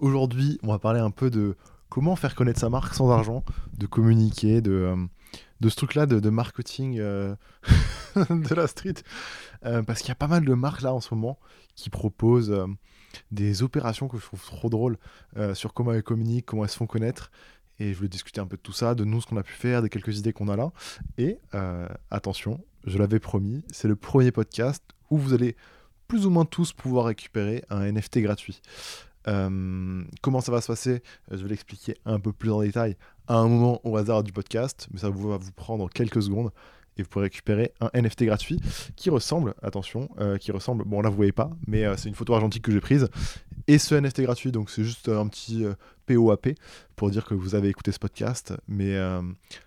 Aujourd'hui, on va parler un peu de comment faire connaître sa marque sans argent, de communiquer, de, euh, ce truc-là de, de marketing euh, de la street. Euh, parce qu'il y a pas mal de marques là en ce moment qui proposent des opérations que je trouve trop drôles sur comment elles communiquent, comment elles se font connaître. Et je voulais discuter un peu de tout ça, de nous, ce qu'on a pu faire, des quelques idées qu'on a là. Et attention, je l'avais promis, c'est le premier podcast où vous allez plus ou moins tous pouvoir récupérer un NFT gratuit. Euh, comment ça va se passer Je vais l'expliquer un peu plus en détail à un moment au hasard du podcast, mais ça va vous prendre quelques secondes et vous pourrez récupérer un NFT gratuit qui ressemble, attention, euh, qui ressemble, bon là vous voyez pas, mais euh, c'est une photo argentique que j'ai prise. Et ce NFT gratuit, donc c'est juste un petit POAP pour dire que vous avez écouté ce podcast, mais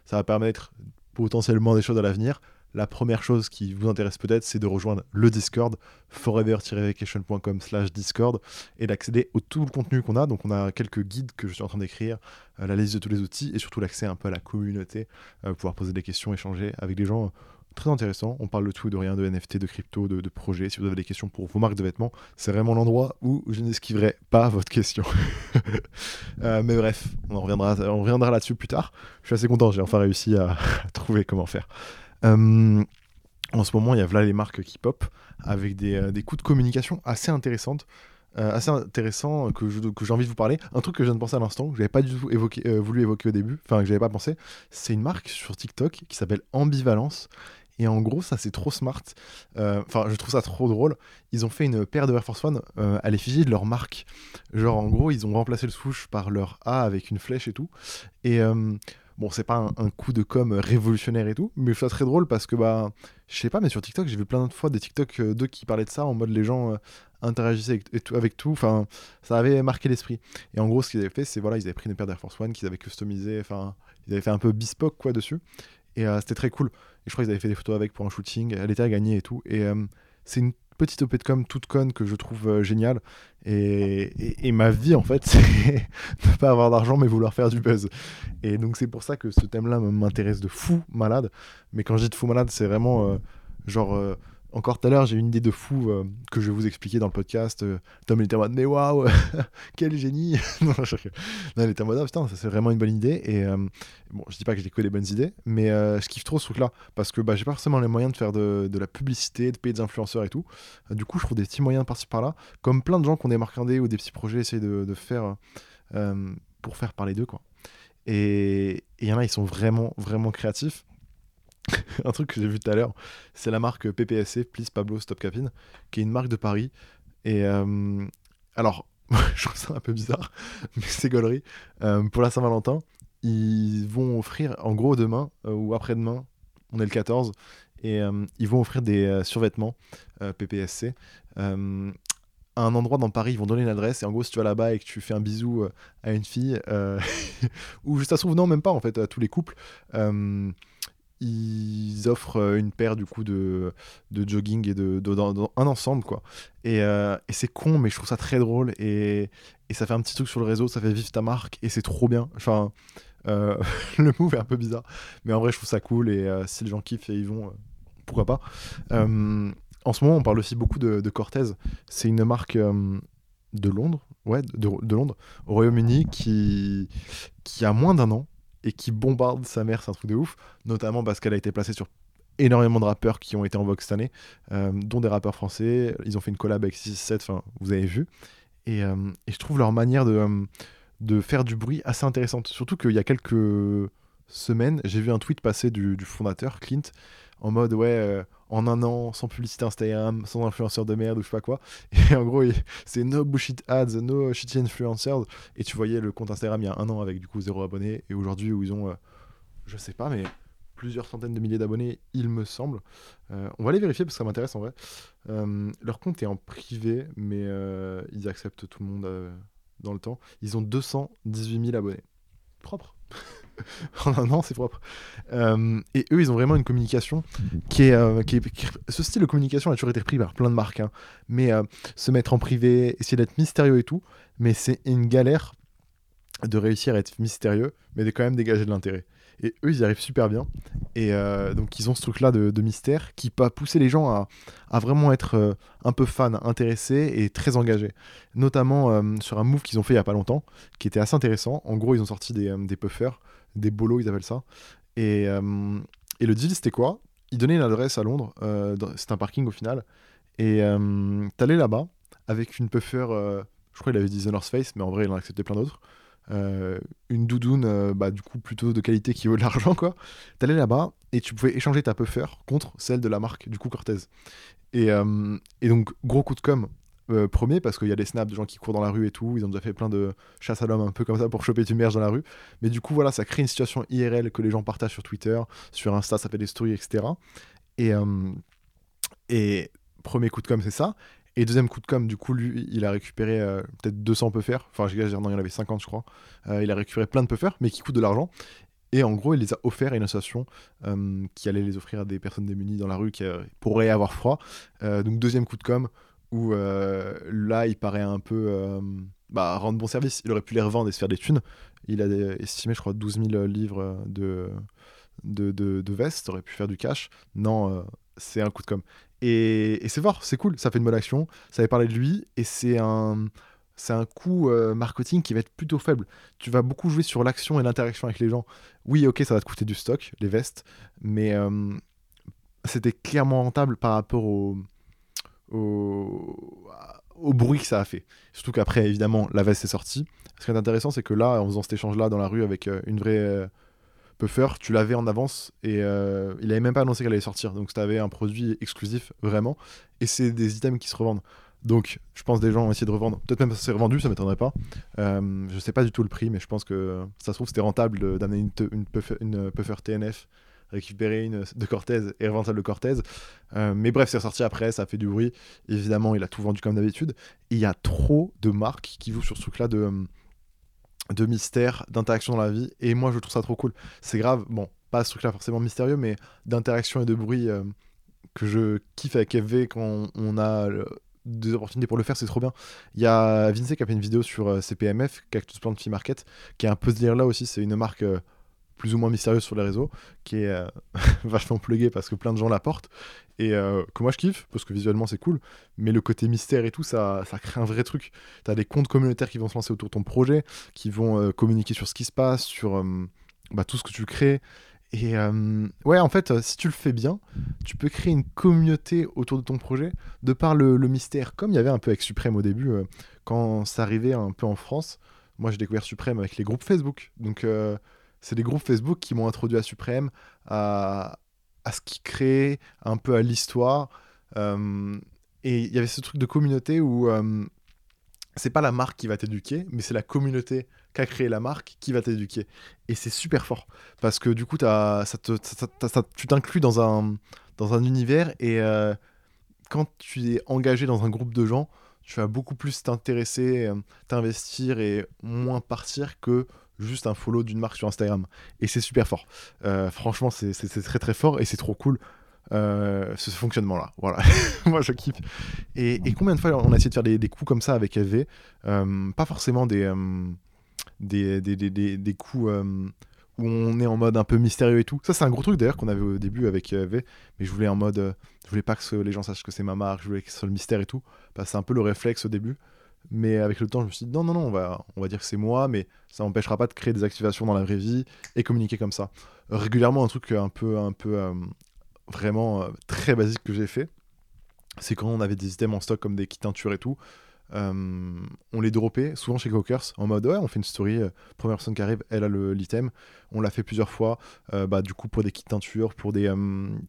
ça va permettre potentiellement des choses à l'avenir. La première chose qui vous intéresse peut-être, c'est de rejoindre le Discord, forever-vacation.com slash Discord, et d'accéder au tout le contenu qu'on a. Donc on a quelques guides que je suis en train d'écrire, euh, la liste de tous les outils, et surtout l'accès un peu à la communauté, euh, pouvoir poser des questions, échanger avec des gens euh, très intéressants. On parle de tout, de rien, de NFT, de crypto, de, projets. Si vous avez des questions pour vos marques de vêtements, c'est vraiment l'endroit où je n'esquiverai pas votre question. mais bref, on on reviendra là-dessus plus tard. Je suis assez content, j'ai enfin réussi à trouver comment faire. Euh, en ce moment, il y a là les marques qui pop avec des, euh, des coups de communication assez intéressantes. Euh, assez intéressant que, que j'ai envie de vous parler. Un truc que je viens de penser à l'instant, que j'avais pas du tout évoqué, voulu évoquer au début, enfin que j'avais pas pensé, c'est une marque sur TikTok qui s'appelle Ambivalence. Et en gros, ça c'est trop smart. Enfin, je trouve ça trop drôle. Ils ont fait une paire de Air Force One à l'effigie de leur marque. Genre, en gros, ils ont remplacé le swoosh par leur A avec une flèche et tout. Et Bon, c'est pas un, coup de com révolutionnaire et tout, mais ça très drôle parce que, bah, je sais pas, mais sur TikTok, j'ai vu plein de fois des TikTok euh, d'eux qui parlaient de ça en mode les gens euh, interagissaient avec, tout, avec tout. Enfin, ça avait marqué l'esprit. Et en gros, ce qu'ils avaient fait, c'est voilà, ils avaient pris une paire d'Air Force One qu'ils avaient customisé, enfin, ils avaient fait un peu bespoke quoi dessus. Et euh, c'était très cool. Et je crois qu'ils avaient fait des photos avec pour un shooting. Elle était à gagner et tout. Et c'est une petite OP de com toute conne que je trouve euh, géniale. Et, et, ma vie, en fait, c'est ne pas avoir d'argent, mais vouloir faire du buzz. Et donc, c'est pour ça que ce thème-là m'intéresse de fou malade. Mais quand je dis de fou malade, c'est vraiment euh, genre. Euh, encore tout à l'heure, j'ai une idée de fou euh, que je vais vous expliquer dans le podcast. Euh, Tom il était en mode, mais waouh, quel génie Non, je... non, il était en mode, ah, putain, c'est vraiment une bonne idée. Et euh, bon, je dis pas que j'ai que des bonnes idées, mais je kiffe trop ce truc-là parce que bah, j'ai pas forcément les moyens de faire de, la publicité, de payer des influenceurs et tout. du coup, je trouve des petits moyens par-ci par-là, comme plein de gens qui ont des marques ou des petits projets essayent de, de faire pour faire parler d'eux, quoi. Et il y en a, ils sont vraiment, vraiment créatifs. un truc que j'ai vu tout à l'heure, c'est la marque PPSC, Please Pablo Stop Capin, qui est une marque de Paris. Et euh, alors, je trouve ça un peu bizarre, mais c'est gaulerie. Euh, pour la Saint-Valentin, ils vont offrir, en gros, demain euh, ou après-demain, on est le 14, et ils vont offrir des survêtements PPSC à un endroit dans Paris, ils vont donner une adresse et en gros si tu vas là-bas et que tu fais un bisou à une fille, ou juste à trouve non même pas en fait à tous les couples, ils offrent euh, une paire du coup de, de jogging et de, un ensemble quoi. Euh, et, c'est con mais je trouve ça très drôle et, et, ça fait un petit truc sur le réseau, ça fait vivre ta marque et c'est trop bien. Enfin euh, le move est un peu bizarre mais en vrai je trouve ça cool et si les gens kiffent et ils vont pourquoi pas. en ce moment on parle aussi beaucoup de, Cortez, c'est une marque de Londres, ouais de, de Londres au Royaume-Uni qui qui a moins d'un an et qui bombarde sa mère, c'est un truc de ouf, notamment parce qu'elle a été placée sur énormément de rappeurs qui ont été en vogue cette année, euh, dont des rappeurs français. Ils ont fait une collab avec 6-7, enfin, vous avez vu. Et, euh, je trouve leur manière de, euh, de faire du bruit assez intéressante. Surtout qu'il y a quelques semaines, j'ai vu un tweet passer du, fondateur, Clint, en mode ouais en un an sans publicité Instagram sans influenceur de merde ou je sais pas quoi. Et en gros c'est no bullshit ads no shitty influencers. Et tu voyais le compte Instagram il y a un an avec du coup zéro abonné et aujourd'hui où ils ont euh, je sais pas mais plusieurs centaines de milliers d'abonnés il me semble. Euh, on va les vérifier parce que ça m'intéresse en vrai. Leur compte est en privé mais ils acceptent tout le monde dans le temps. Ils ont 218 000 abonnés. Propre en un an, c'est propre. Euh, et eux, ils ont vraiment une communication qui est, euh, qui, Ce style de communication a toujours été pris par plein de marques. Hein. Mais euh, se mettre en privé, essayer d'être mystérieux et tout, mais c'est une galère de réussir à être mystérieux, mais de quand même dégager de l'intérêt. Et eux, ils y arrivent super bien. Et donc, ils ont ce truc-là de, mystère qui peut pousser les gens à, vraiment être un peu fans, intéressés et très engagés. Notamment sur un move qu'ils ont fait il y a pas longtemps, qui était assez intéressant. En gros, ils ont sorti des puffers, des bolos, ils appellent ça. Et, et le deal, c'était quoi? Ils donnaient une adresse à Londres. c'est un parking au final. Et t'allais là-bas avec une puffer. je crois qu'il avait dit The Face, mais en vrai, il en a accepté plein d'autres. Euh, une doudoune euh, bah, du coup plutôt de qualité qui vaut de l'argent quoi t'allais là-bas et tu pouvais échanger ta puffer contre celle de la marque du coup Cortez et, euh, et donc gros coup de com premier parce qu'il y a des snaps de gens qui courent dans la rue et tout ils ont déjà fait plein de chasse à l'homme un peu comme ça pour choper du merge dans la rue mais du coup voilà ça crée une situation IRL que les gens partagent sur Twitter sur Insta ça fait des stories etc et, et premier coup de com c'est ça et deuxième coup de com, du coup, lui, il a récupéré euh, peut-être 200 faire Enfin, j'exagère, non, il y en avait 50, je crois. Euh, il a récupéré plein de faire mais qui coûtent de l'argent. Et en gros, il les a offerts à une association euh, qui allait les offrir à des personnes démunies dans la rue qui pourraient avoir froid. donc, deuxième coup de com, où là, il paraît un peu bah, rendre bon service. Il aurait pu les revendre et se faire des thunes. Il a estimé, je crois, 12 000 livres de, de, vestes. aurait pu faire du cash. Non, c'est un coup de com'. Et, c'est fort, c'est cool, ça fait une bonne action, ça avait parlé de lui, et c'est un, c'est un coût euh, marketing qui va être plutôt faible. Tu vas beaucoup jouer sur l'action et l'interaction avec les gens. Oui, ok, ça va te coûter du stock, les vestes, mais euh, c'était clairement rentable par rapport au, au, bruit que ça a fait. Surtout qu'après, évidemment, la veste est sortie. Ce qui est intéressant, c'est que là, en faisant cet échange-là dans la rue avec euh, une vraie Puffer, tu l'avais en avance et euh, il avait même pas annoncé qu'elle allait sortir. Donc tu avais un produit exclusif vraiment. Et c'est des items qui se revendent. Donc je pense des gens ont essayé de revendre. Peut-être même que c'est revendu, ça m'étonnerait pas. Euh, je sais pas du tout le prix, mais je pense que ça se trouve c'était rentable d'amener une, une, puffer, une, puffer, TNF, récupérer une de Cortez et revendre de Cortez. Euh, mais bref, c'est ressorti après, ça a fait du bruit. Évidemment, il a tout vendu comme d'habitude. Il y a trop de marques qui jouent sur ce truc-là de de mystère, d'interaction dans la vie. Et moi, je trouve ça trop cool. C'est grave, bon, pas ce truc-là forcément mystérieux, mais d'interaction et de bruit euh, que je kiffe avec FV quand on a des opportunités pour le faire, c'est trop bien. Il y a Vince qui a fait une vidéo sur euh, CPMF, Cactus Plant Flea Market, qui est un peu ce délire là aussi. C'est une marque euh, plus ou moins mystérieuse sur les réseaux, qui est euh, vachement pluguée parce que plein de gens la portent, et euh, que moi je kiffe, parce que visuellement c'est cool, mais le côté mystère et tout, ça, ça crée un vrai truc. T'as des comptes communautaires qui vont se lancer autour de ton projet, qui vont euh, communiquer sur ce qui se passe, sur bah, tout ce que tu crées. Et ouais, en fait, si tu le fais bien, tu peux créer une communauté autour de ton projet de par le, le mystère, comme il y avait un peu avec Suprême au début, quand ça arrivait un peu en France. Moi, j'ai découvert Suprême avec les groupes Facebook. Donc, c'est des groupes Facebook qui m'ont introduit à Suprême, à, ce qu'ils créent, un peu à l'histoire. Euh, et il y avait ce truc de communauté où euh, c'est pas la marque qui va t'éduquer, mais c'est la communauté qu'a créé la marque qui va t'éduquer. Et c'est super fort parce que du coup, as, ça tu t'inclus dans un, dans un univers et euh, quand tu es engagé dans un groupe de gens, tu vas beaucoup plus t'intéresser, t'investir et moins partir que juste un follow d'une marque sur Instagram. Et c'est super fort. Euh, franchement, c'est très très fort et c'est trop cool. Euh, ce fonctionnement-là. Voilà, moi je kiffe. Et, combien de fois on a essayé de faire des, coups comme ça avec FV euh, Pas forcément des, des, des, des, coups où on est en mode un peu mystérieux et tout. Ça, c'est un gros truc d'ailleurs qu'on avait au début avec FV, mais je voulais en mode. je voulais pas que les gens sachent que c'est ma marque, je voulais que ce soit le mystère et tout. c'est un peu le réflexe au début. Mais avec le temps, je me suis dit non, non, non, on va, on va dire que c'est moi, mais ça n'empêchera pas de créer des activations dans la vraie vie et communiquer comme ça. Régulièrement, un truc un peu, un peu euh, vraiment euh, très basique que j'ai fait, c'est quand on avait des items en stock comme des kits teintures et tout. Euh, on les dropait souvent chez Cockers en mode ouais on fait une story euh, première personne qui arrive elle a l'item. On l'a fait plusieurs fois euh, bah, du coup pour des kits teinture pour des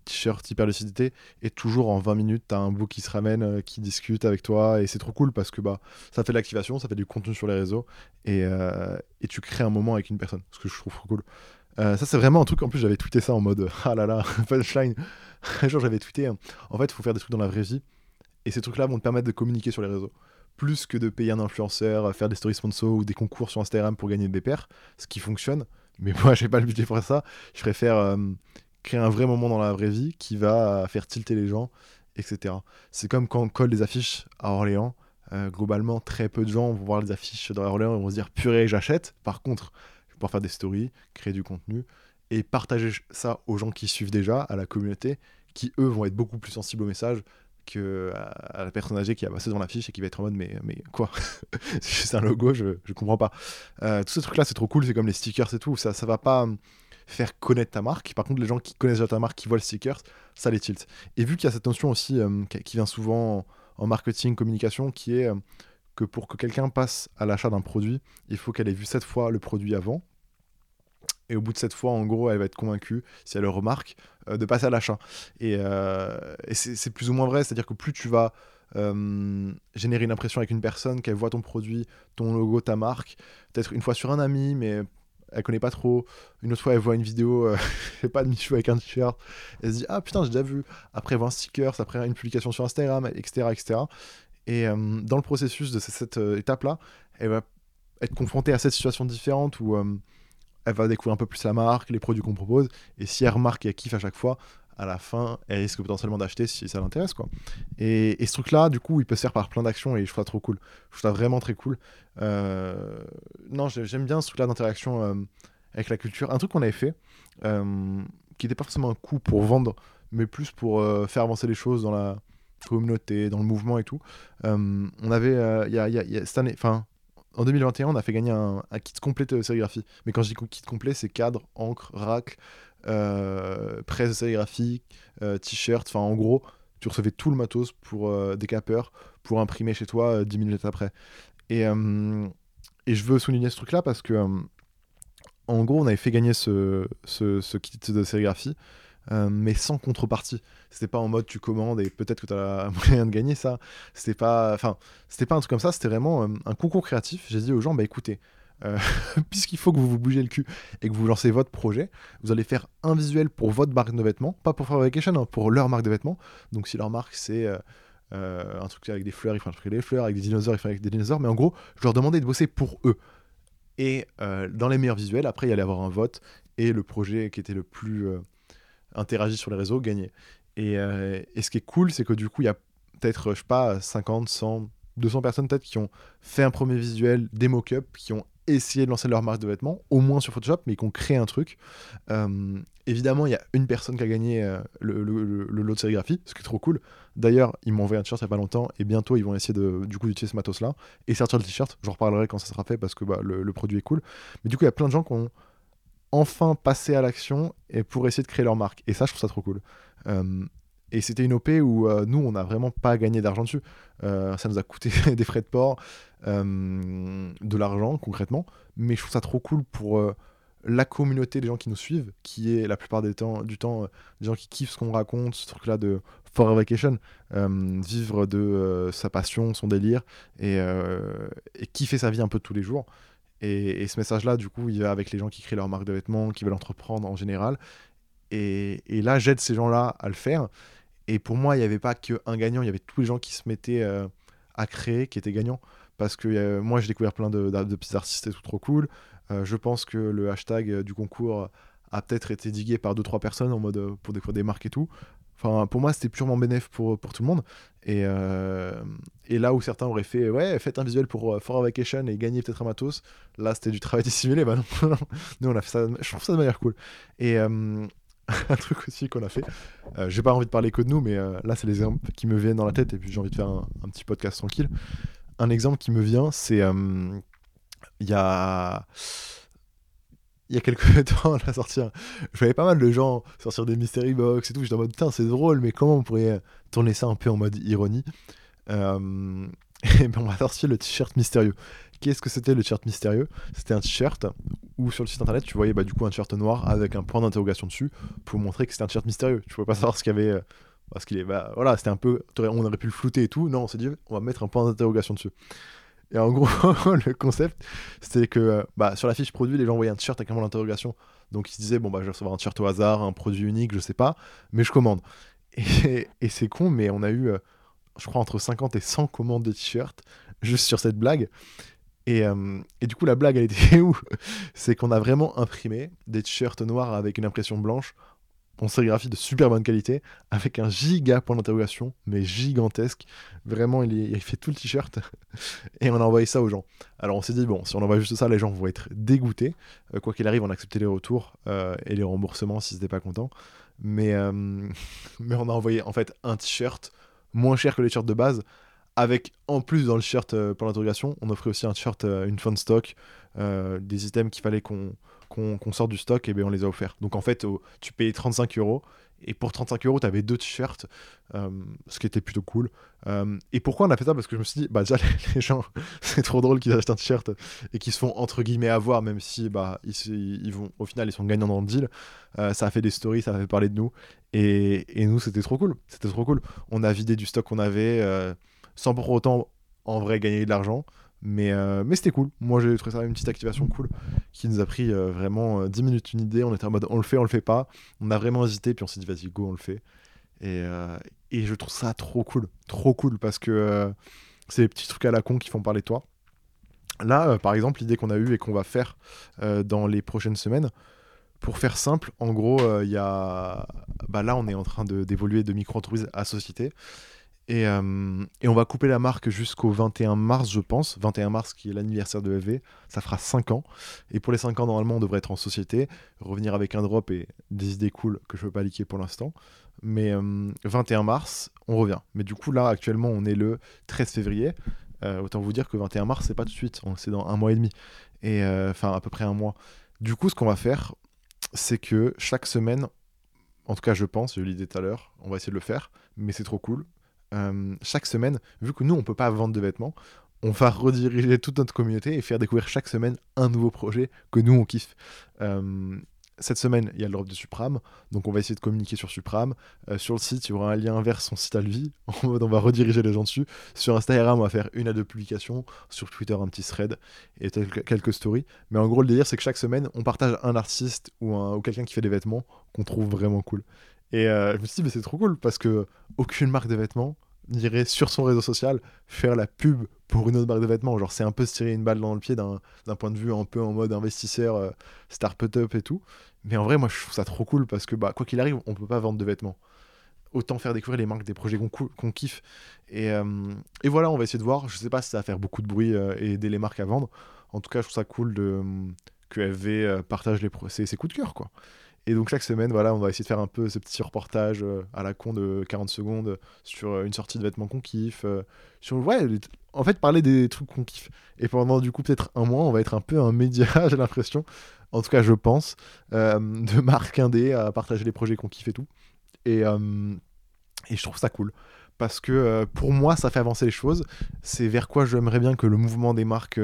t-shirts hyper lucidité. Et toujours en 20 minutes t'as un bout qui se ramène qui discute avec toi. Et c'est trop cool parce que bah ça fait de l'activation ça fait du contenu sur les réseaux. Et, et tu crées un moment avec une personne ce que je trouve trop cool. Ça c'est vraiment un truc en plus j'avais tweeté ça en mode ah là là punchline. Genre j'avais tweeté en fait il faut faire des trucs dans la vraie vie. Et ces trucs là vont te permettre de communiquer sur les réseaux plus que de payer un influenceur, faire des stories sponsors ou des concours sur Instagram pour gagner des paires, ce qui fonctionne. Mais moi, j'ai pas le budget pour ça. Je préfère euh, créer un vrai moment dans la vraie vie qui va faire tilter les gens, etc. C'est comme quand on colle des affiches à Orléans. Euh, globalement, très peu de gens vont voir les affiches dans Orléans et vont se dire purée, j'achète. Par contre, je vais pouvoir faire des stories, créer du contenu et partager ça aux gens qui suivent déjà, à la communauté, qui eux vont être beaucoup plus sensibles au message que à, la personne âgée qui a passé devant l'affiche et qui va être en mode mais, mais quoi? C'est juste un logo, je, je comprends pas. Euh, tout ce truc là c'est trop cool, c'est comme les stickers et tout, ça, ça va pas faire connaître ta marque. Par contre, les gens qui connaissent déjà ta marque, qui voient le sticker, ça les tilt. Et vu qu'il y a cette notion aussi euh, qui vient souvent en marketing, communication, qui est euh, que pour que quelqu'un passe à l'achat d'un produit, il faut qu'elle ait vu cette fois le produit avant. Et au bout de cette fois, en gros, elle va être convaincue, si elle le remarque, euh, de passer à l'achat. Et, et c'est plus ou moins vrai, c'est-à-dire que plus tu vas générer une impression avec une personne, qu'elle voit ton produit, ton logo, ta marque, peut-être une fois sur un ami, mais elle connaît pas trop. Une autre fois, elle voit une vidéo, euh, pas de Michou avec un t-shirt. Elle se dit Ah putain, j'ai déjà vu. Après, elle voit un sticker, après une publication sur Instagram, etc. etc. Et euh, dans le processus de cette, euh, étape-là, elle va être confrontée à cette situation différente où elle va découvrir un peu plus la marque, les produits qu'on propose. Et si elle remarque et elle kiffe à chaque fois, à la fin, elle risque potentiellement d'acheter si ça l'intéresse. quoi. Et, ce truc-là, du coup, il peut se faire par plein d'actions et je trouve ça trop cool. Je trouve ça vraiment très cool. Euh, non, j'aime bien ce truc-là d'interaction euh, avec la culture. Un truc qu'on avait fait, euh, qui n'était pas forcément un coup pour vendre, mais plus pour faire avancer les choses dans la communauté, dans le mouvement et tout. on avait, il y a, cette année, enfin, en 2021, on a fait gagner un, kit complet de sérigraphie. Mais quand je dis kit complet, c'est cadre, encre, racle, euh, presse sérigraphique, euh, t-shirt, enfin en gros, tu recevais tout le matos pour euh, des pour imprimer chez toi 10 minutes après. Et, et je veux souligner ce truc-là parce que, en gros, on avait fait gagner ce, ce, kit de sérigraphie. mais sans contrepartie. C'était pas en mode tu commandes et peut-être que tu as moyen de gagner ça. C'était pas, enfin, c'était pas un truc comme ça. C'était vraiment un concours créatif. J'ai dit aux gens, bah écoutez, euh, puisqu'il faut que vous vous bougez le cul et que vous lancez votre projet, vous allez faire un visuel pour votre marque de vêtements, pas pour Fabrication, hein, pour leur marque de vêtements. Donc si leur marque c'est euh, euh, un truc avec des fleurs, ils font un truc avec des fleurs, avec des dinosaures, ils font avec des dinosaures, mais en gros, je leur demandais de bosser pour eux. Et dans les meilleurs visuels, après il y allait avoir un vote et le projet qui était le plus interagi sur les réseaux gagnait. Et, et ce qui est cool, c'est que du coup, il y a peut-être, je sais pas, 50, 100, 200 personnes peut-être qui ont fait un premier visuel, des mock-ups, qui ont essayer de lancer leur marque de vêtements, au moins sur Photoshop, mais qui ont créé un truc. Euh, évidemment, il y a une personne qui a gagné euh, le, lot de sérigraphie, ce qui est trop cool. D'ailleurs, ils m'ont envoyé un t-shirt il n'y a pas longtemps, et bientôt ils vont essayer de, du coup d'utiliser ce matos-là et sortir le t-shirt. J'en reparlerai quand ça sera fait parce que bah, le, produit est cool. Mais du coup, il y a plein de gens qui ont enfin passé à l'action et pour essayer de créer leur marque. Et ça, je trouve ça trop cool. Euh, et c'était une OP où nous, on n'a vraiment pas gagné d'argent dessus. ça nous a coûté des frais de port, euh, de l'argent concrètement, mais je trouve ça trop cool pour euh, la communauté des gens qui nous suivent, qui est la plupart du temps euh, des gens qui kiffent ce qu'on raconte, ce truc-là de For Vacation, vivre de sa passion, son délire, et, et, kiffer sa vie un peu tous les jours. Et, ce message-là, du coup, il va avec les gens qui créent leur marque de vêtements, qui veulent entreprendre en général. Et, là, j'aide ces gens-là à le faire. Et pour moi, il n'y avait pas qu'un gagnant, il y avait tous les gens qui se mettaient à créer, qui étaient gagnants parce que euh, moi j'ai découvert plein de, petits artistes et tout trop cool. Euh, je pense que le hashtag euh, du concours a peut-être été digué par 2-3 personnes en mode pour découvrir des marques et tout. Enfin, pour moi, c'était purement bénéf pour, pour tout le monde. Et, là où certains auraient fait, ouais, faites un visuel pour For Vacation et gagner peut-être un matos, là c'était du travail dissimulé. Bah non, nous on a fait ça, je trouve ça de manière cool. Et un truc aussi qu'on a fait, j'ai pas envie de parler que de nous, mais là c'est les exemples qui me viennent dans la tête et puis j'ai envie de faire un, petit podcast tranquille. Un exemple qui me vient, c'est euh, il y a il y a quelques temps à sortir je voyais pas mal de gens sortir des mystery box et tout j'étais en mode putain c'est drôle mais comment on pourrait tourner ça un peu en mode ironie? Euh, et ben on a sorti le t-shirt mystérieux qu'est-ce que c'était le t-shirt mystérieux c'était un t-shirt où sur le site internet tu voyais bah, du coup un t-shirt noir avec un point d'interrogation dessus pour montrer que c'était un t-shirt mystérieux tu pouvais pas savoir ce qu'il y avait euh, qu'il est, bah, voilà, c'était un peu, on aurait pu le flouter et tout. Non, on s'est dit, on va mettre un point d'interrogation dessus. Et en gros, le concept, c'était que euh, bah, sur la fiche produit, les gens voyaient un t-shirt avec un point d'interrogation. Donc ils se disaient, bon, bah, je vais recevoir un t-shirt au hasard, un produit unique, je sais pas, mais je commande. Et, et c'est con, mais on a eu, euh, je crois, entre 50 et 100 commandes de t-shirts juste sur cette blague. Et, euh, et, du coup, la blague, elle était où? C'est qu'on a vraiment imprimé des t-shirts noirs avec une impression blanche en sérigraphie de super bonne qualité, avec un giga point d'interrogation, mais gigantesque. Vraiment, il, fait tout le t-shirt. et on a envoyé ça aux gens. Alors on s'est dit, bon, si on envoie juste ça, les gens vont être dégoûtés. Euh, quoi qu'il arrive, on a accepté les retours euh, et les remboursements s'ils n'étaient pas contents. Mais, mais on a envoyé en fait un t-shirt moins cher que les t-shirts de base. Avec en plus dans le t-shirt pour l'interrogation, on offrait aussi un t-shirt, une fun stock, des items qu'il fallait qu'on qu'on sort du stock, et bien on les a offerts. Donc en fait, tu payais 35 euros, et pour 35 euros, tu avais deux t-shirts, euh, ce qui était plutôt cool. Euh, et pourquoi on a fait ça? Parce que je me suis dit, bah déjà, les, gens, c'est trop drôle qu'ils achètent un t-shirt et qu'ils se font entre guillemets avoir, même si bah, ils, vont, au final, ils sont gagnants dans le deal. Euh, ça a fait des stories, ça a fait parler de nous. Et, et nous, c'était trop cool. C'était trop cool. On a vidé du stock qu'on avait sans pour autant en vrai gagner de l'argent. Mais, euh, mais c'était cool. Moi, j'ai trouvé ça une petite activation cool qui nous a pris euh, vraiment 10 euh, minutes, une idée. On était en mode on le fait, on le fait pas. On a vraiment hésité, puis on s'est dit vas-y, go, on le fait. Et, et, je trouve ça trop cool. Trop cool parce que c'est des petits trucs à la con qui font parler de toi. Là, par exemple, l'idée qu'on a eue et qu'on va faire dans les prochaines semaines, pour faire simple, en gros, il y a. Bah là, on est en train d'évoluer de, de micro-entreprise à société. Euh, et, on va couper la marque jusqu'au 21 mars, je pense. 21 mars, qui est l'anniversaire de FV. Ça fera 5 ans. Et pour les 5 ans, normalement, on devrait être en société, revenir avec un drop et des idées cool que je ne veux pas liquer pour l'instant. Mais 21 euh, mars, on revient. Mais du coup, là, actuellement, on est le 13 février. Euh, autant vous dire que 21 mars, c'est pas tout de suite. C'est dans un mois et demi. Et enfin, à peu près un mois. Du coup, ce qu'on va faire, c'est que chaque semaine, en tout cas, je pense, je l'idée tout à l'heure, on va essayer de le faire, mais c'est trop cool. Euh, chaque semaine, vu que nous, on peut pas vendre de vêtements, on va rediriger toute notre communauté et faire découvrir chaque semaine un nouveau projet que nous, on kiffe. Euh, cette semaine, il y a l'Europe de Supram, donc on va essayer de communiquer sur Supram. Euh, sur le site, il y aura un lien vers son site à on va rediriger les gens dessus. Sur Instagram, on va faire une à deux publications. Sur Twitter, un petit thread et quelques stories. Mais en gros, le délire, c'est que chaque semaine, on partage un artiste ou, ou quelqu'un qui fait des vêtements qu'on trouve vraiment cool. Et je me suis dit, mais c'est trop cool parce que aucune marque de vêtements irait sur son réseau social faire la pub pour une autre marque de vêtements. Genre, c'est un peu se tirer une balle dans le pied d'un point de vue un peu en mode investisseur, euh, start-up et tout. Mais en vrai, moi, je trouve ça trop cool parce que, bah, quoi qu'il arrive, on peut pas vendre de vêtements. Autant faire découvrir les marques des projets qu'on kiffe. Et, euh, et, voilà, on va essayer de voir. Je sais pas si ça va faire beaucoup de bruit euh, et aider les marques à vendre. En tout cas, je trouve ça cool de, que FV partage les ses, ses, coups de cœur, quoi. Et donc chaque semaine, voilà, on va essayer de faire un peu ce petit reportage euh, à la con de 40 secondes sur euh, une sortie de vêtements qu'on kiffe, euh, ouais, en fait parler des trucs qu'on kiffe. Et pendant du coup peut-être un mois, on va être un peu un média, j'ai l'impression, en tout cas je pense, de marque indé à partager les projets qu'on kiffe et tout. Et, et je trouve ça cool parce que pour moi ça fait avancer les choses. C'est vers quoi j'aimerais bien que le mouvement des marques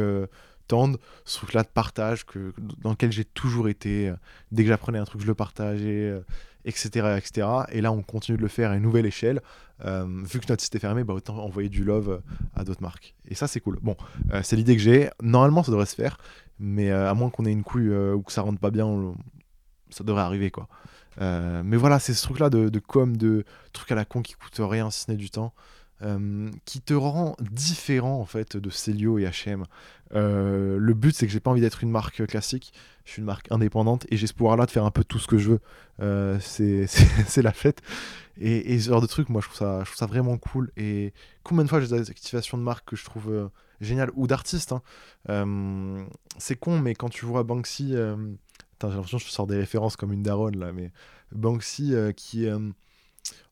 ce truc-là de partage que, dans lequel j'ai toujours été. Euh, dès que j'apprenais un truc, je le partageais, etc., euh, etc. Et là, on continue de le faire à une nouvelle échelle. Euh, vu que notre site est fermé, bah, autant envoyer du love à d'autres marques. Et ça, c'est cool. Bon, c'est l'idée que j'ai. Normalement, ça devrait se faire, mais à moins qu'on ait une couille ou que ça rentre pas bien, ça devrait arriver, quoi. mais voilà, c'est ce truc-là de, de, com, de truc à la con qui coûte rien si ce n'est du temps. Qui te rend différent en fait de Célio et H&M. Le but c'est que j'ai pas envie d'être une marque classique, je suis une marque indépendante et j'ai ce pouvoir là de faire un peu tout ce que je veux. Euh, c'est la fête. Et, ce genre de truc, moi je trouve, ça, je trouve ça vraiment cool. Et combien de fois j'ai des activations de marques que je trouve euh, géniales ou d'artistes. Hein. c'est con, mais quand tu vois Banksy, j'ai l'impression que je sors des références comme une daronne là, mais Banksy qui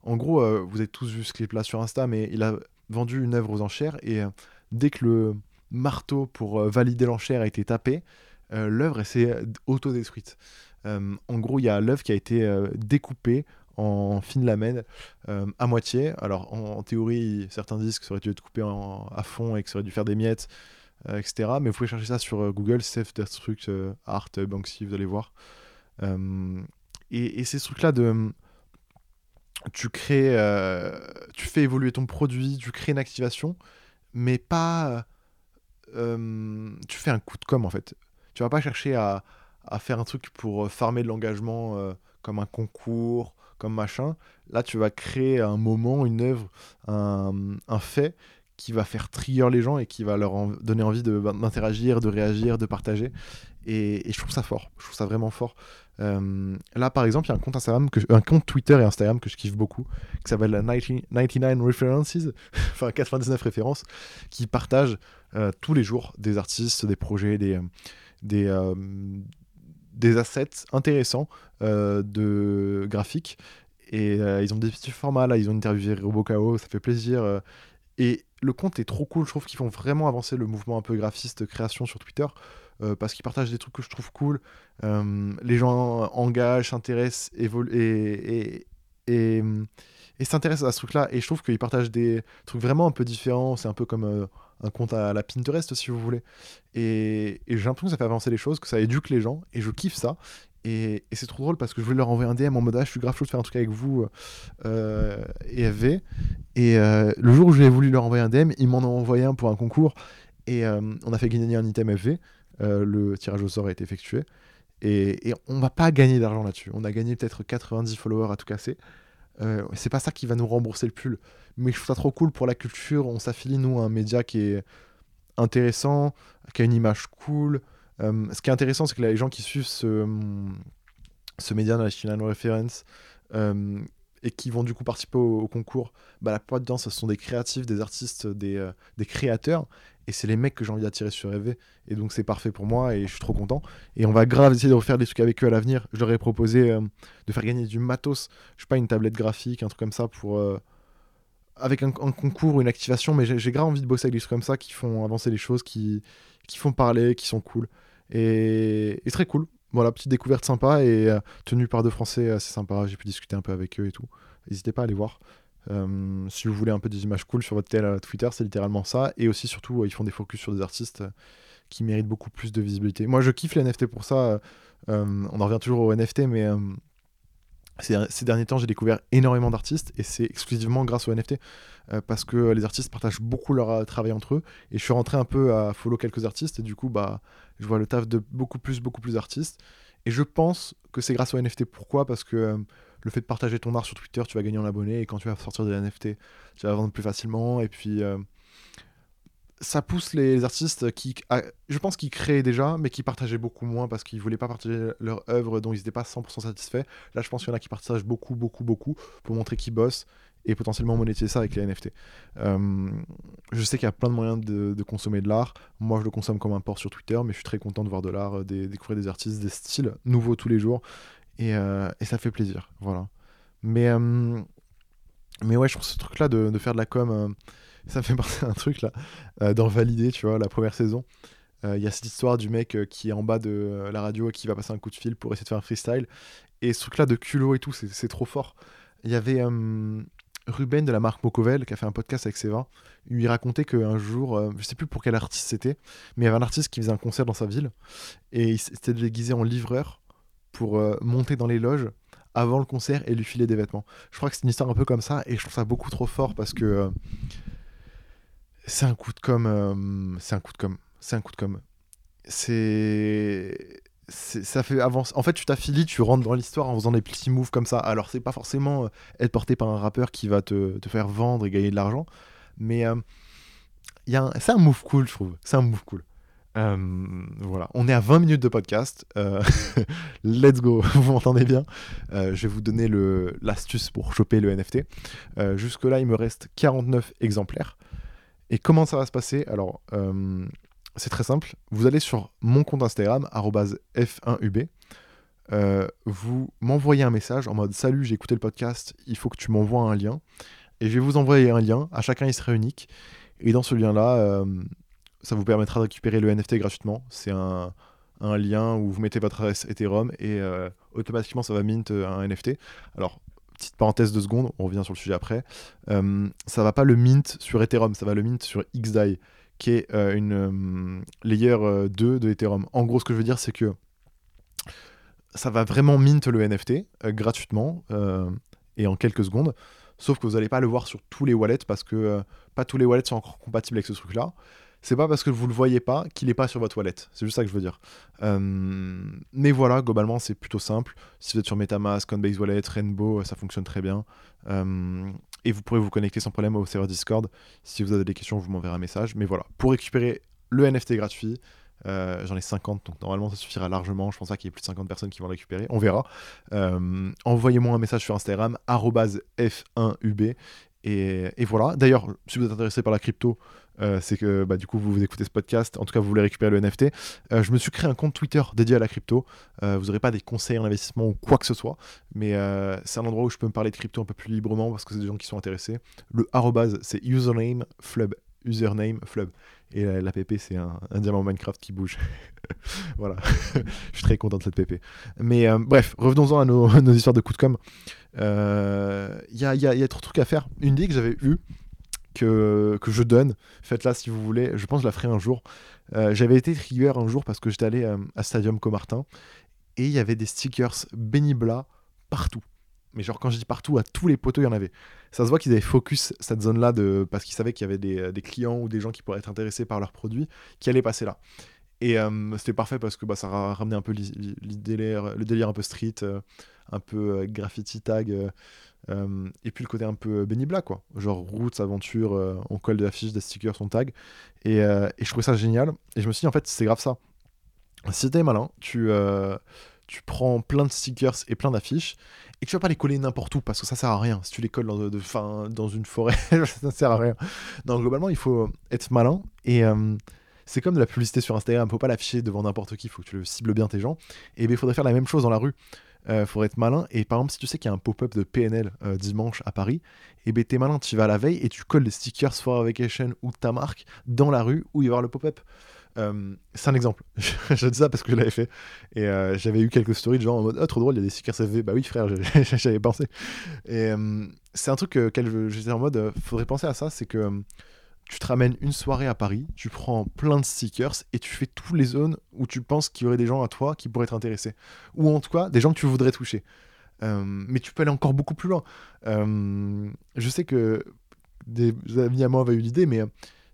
en gros, euh, vous avez tous vu ce clip là sur Insta, mais il a vendu une œuvre aux enchères et euh, dès que le marteau pour euh, valider l'enchère a été tapé, l'œuvre s'est autodétruite. en gros, il y a l'œuvre qui a été découpée en fines lamelles à moitié. Alors, en, théorie, certains disent que ça aurait dû être coupé à fond et que ça aurait dû faire des miettes, etc. Mais vous pouvez chercher ça sur Google, Self-Destruct Art Banksy, vous allez voir. et, et, ces trucs-là de tu crées, euh, tu fais évoluer ton produit, tu crées une activation, mais pas, euh, tu fais un coup de com en fait. Tu vas pas chercher à, faire un truc pour euh, farmer de l'engagement comme un concours, comme machin. Là, tu vas créer un moment, une œuvre, un, fait qui va faire trigger les gens et qui va leur donner envie bah, d'interagir, de, réagir, de partager. Et, je trouve ça fort. Je trouve ça vraiment fort. Euh, là, par exemple, il y a un compte Instagram, un compte Twitter et Instagram que je kiffe beaucoup, qui s'appelle 99 References, enfin 99 références, qui partage euh, tous les jours des artistes, des projets, des, des, euh, des assets intéressants de graphiques. Et ils ont des petits formats, là, ils ont interviewé Robocao, ça fait plaisir. Et le compte est trop cool, je trouve qu'ils font vraiment avancer le mouvement un peu graphiste création sur Twitter. Euh, parce qu'ils partagent des trucs que je trouve cool. Euh, les gens engagent, s'intéressent, évoluent et, s'intéressent à ce truc-là. Et je trouve qu'ils partagent des trucs vraiment un peu différents. C'est un peu comme euh, un compte à la Pinterest, si vous voulez. Et, j'ai l'impression que ça fait avancer les choses, que ça éduque les gens. Et je kiffe ça. Et, c'est trop drôle parce que je voulais leur envoyer un DM en mode ah, je suis grave chaud de faire un truc avec vous et FV. Et le jour où j'ai voulu leur envoyer un DM, ils m'en ont envoyé un pour un concours. Et on a fait gagner un item FV. Euh, le tirage au sort a été effectué. Et, et on va pas gagner d'argent là-dessus. On a gagné peut-être 90 followers à tout casser. Euh, c'est pas ça qui va nous rembourser le pull. Mais je trouve ça trop cool pour la culture. On s'affilie, nous, à un média qui est intéressant, qui a une image cool. Euh, ce qui est intéressant, c'est que les gens qui suivent ce, ce média National Reference euh, et qui vont du coup participer au, concours, bah, la plupart temps, ce sont des créatifs, des artistes, des, créateurs et c'est les mecs que j'ai envie d'attirer sur EV et donc c'est parfait pour moi et je suis trop content. Et on va grave essayer de refaire des trucs avec eux à l'avenir. Je leur ai proposé euh, de faire gagner du matos. Je sais pas une tablette graphique un truc comme ça pour euh, avec un, concours ou une activation mais j'ai grave envie de bosser avec des trucs comme ça qui font avancer les choses qui, qui font parler qui sont cool et, très cool voilà petite découverte sympa et euh, tenue par deux français c'est sympa j'ai pu discuter un peu avec eux et tout n'hésitez pas à aller voir euh, si vous voulez un peu des images cool sur votre tel Twitter, c'est littéralement ça. Et aussi, surtout, euh, ils font des focus sur des artistes qui méritent beaucoup plus de visibilité. Moi, je kiffe les NFT pour ça. on en revient toujours aux NFT, mais ces, derniers temps, j'ai découvert énormément d'artistes et c'est exclusivement grâce aux NFT parce que les artistes partagent beaucoup leur travail entre eux. Et je suis rentré un peu à follow quelques artistes et du coup, bah, je vois le taf de beaucoup plus, beaucoup plus d'artistes. Et je pense que c'est grâce aux NFT. Pourquoi? Parce que le fait de partager ton art sur Twitter, tu vas gagner en abonnés et quand tu vas sortir des NFT, tu vas vendre plus facilement. Et puis, euh, ça pousse les artistes qui, je pense qu'ils créaient déjà, mais qui partageaient beaucoup moins parce qu'ils voulaient pas partager leur œuvre dont ils n'étaient pas 100% satisfaits. Là, je pense qu'il y en a qui partagent beaucoup, beaucoup, beaucoup pour montrer qu'ils bossent et potentiellement monétiser ça avec les NFT. Euh, je sais qu'il y a plein de moyens de, consommer de l'art. Moi, je le consomme comme un port sur Twitter, mais je suis très content de voir de l'art, de découvrir des artistes, des styles nouveaux tous les jours. Euh, et, ça fait plaisir. Voilà. Mais, euh, mais ouais, je trouve ce truc-là de, faire de la com, euh, ça fait penser à un truc là, dans Valider, tu vois, la première saison. Il y a cette histoire du mec qui est en bas de la radio et qui va passer un coup de fil pour essayer de faire un freestyle. Et ce truc-là de culot et tout, c'est trop fort. Il y avait Ruben de la marque Mocovel qui a fait un podcast avec Sévin. Il racontait qu'un jour, je sais plus pour quel artiste c'était, mais il y avait un artiste qui faisait un concert dans sa ville et il s'était déguisé en livreur pour euh, monter dans les loges avant le concert et lui filer des vêtements. Je crois que c'est une histoire un peu comme ça et je trouve ça beaucoup trop fort parce que euh, c'est un coup de com. Euh, c'est un coup de com. C'est un coup de com. C'est ça fait avancer. En fait, tu t'affilies, tu rentres dans l'histoire en faisant des petits moves comme ça. Alors, c'est pas forcément être porté par un rappeur qui va te, te faire vendre et gagner de l'argent, mais un... c'est un move cool, je trouve. C'est un move cool. Euh, voilà, on est à 20 minutes de podcast. Euh, let's go, vous m'entendez bien? Euh, je vais vous donner l'astuce pour choper le NFT. Jusque-là, il me reste 49 exemplaires. Et comment ça va se passer? Alors, c'est très simple. Vous allez sur mon compte Instagram, f1ub. vous m'envoyez un message en mode Salut, j'ai écouté le podcast, il faut que tu m'envoies un lien. Et je vais vous envoyer un lien. À chacun, il sera unique. Et dans ce lien-là, ça vous permettra de récupérer le NFT gratuitement. C'est un, lien où vous mettez votre adresse Ethereum et euh, automatiquement ça va mint euh, un NFT. Alors, petite parenthèse de secondes, on revient sur le sujet après. Euh, ça va pas le mint sur Ethereum, ça va le mint sur XDAI, qui est une layer 2 de Ethereum. En gros, ce que je veux dire, c'est que ça va vraiment mint le NFT gratuitement et en quelques secondes. Sauf que vous n'allez pas le voir sur tous les wallets parce que pas tous les wallets sont encore compatibles avec ce truc-là c'est pas parce que vous le voyez pas qu'il n'est pas sur votre toilette. C'est juste ça que je veux dire. Euh, mais voilà, globalement, c'est plutôt simple. Si vous êtes sur MetaMask, Coinbase Wallet, Rainbow, ça fonctionne très bien. Euh, et vous pourrez vous connecter sans problème au serveur Discord. Si vous avez des questions, vous m'enverrez un message. Mais voilà, pour récupérer le NFT gratuit, euh, j'en ai 50, donc normalement ça suffira largement. Je pense qu'il y ait plus de 50 personnes qui vont le récupérer. On verra. Envoyez-moi un message sur Instagram, f1ub. Et, voilà. D'ailleurs, si vous êtes intéressé par la crypto, euh, c'est que bah, du coup vous, vous écoutez ce podcast, en tout cas vous voulez récupérer le NFT. je me suis créé un compte Twitter dédié à la crypto. vous n'aurez pas des conseils en investissement ou quoi que ce soit, mais c'est un endroit où je peux me parler de crypto un peu plus librement parce que c'est des gens qui sont intéressés. Le arrobase, c'est username flub. Username flub. Et la, PP, c'est un, diamant Minecraft qui bouge. voilà. je suis très content de cette PP. Mais euh, bref, revenons-en à nos, histoires de coups de com'. Il euh, y, a, y, a, y, a, trop de trucs à faire. Une idée que j'avais eue, que, que je donne, faites-la si vous voulez. Je pense que je la ferai un jour. Euh, j'avais été trigger un jour parce que j'étais allé à Stadium Comartin et il y avait des stickers Benibla partout mais genre quand je dis partout, à tous les poteaux, il y en avait. Ça se voit qu'ils avaient focus cette zone-là de... parce qu'ils savaient qu'il y avait des, euh, des, clients ou des gens qui pourraient être intéressés par leurs produits qui allaient passer là. Et euh, c'était parfait parce que bah, ça a ramené un peu le délire un peu street, euh, un peu graffiti tag, et puis le côté un peu bénibla, quoi. Genre routes, aventure, on colle des affiches, des stickers, son tag. Et, et, je trouvais ça génial. Et je me suis dit, en fait, c'est grave ça. Si t'es malin, tu, tu prends plein de stickers et plein d'affiches et tu vas pas les coller n'importe où parce que ça sert à rien. Si tu les colles dans, de, fin, dans une forêt, ça sert à rien. Donc globalement, il faut être malin et euh, c'est comme de la publicité sur Instagram. Faut pas l'afficher devant n'importe qui. Faut que tu le cibles bien tes gens. Et ben, il faudrait faire la même chose dans la rue. Euh, faudrait être malin. Et par exemple, si tu sais qu'il y a un pop-up de PNL euh, dimanche à Paris, et ben t'es malin, tu vas à la veille et tu colles les stickers For Vacation ou ta marque dans la rue où il y avoir le pop-up. Euh, c'est un exemple. je dis ça parce que je l'avais fait. Et euh, j'avais eu quelques stories de gens en mode oh, trop drôle, il y a des stickers CV. Bah oui, frère, j'avais pensé. Et euh, c'est un truc auquel j'étais en mode faudrait penser à ça c'est que tu te ramènes une soirée à Paris, tu prends plein de stickers et tu fais toutes les zones où tu penses qu'il y aurait des gens à toi qui pourraient être intéressés. Ou en tout cas, des gens que tu voudrais toucher. mais tu peux aller encore beaucoup plus loin. je sais que des amis à moi avaient eu l'idée, mais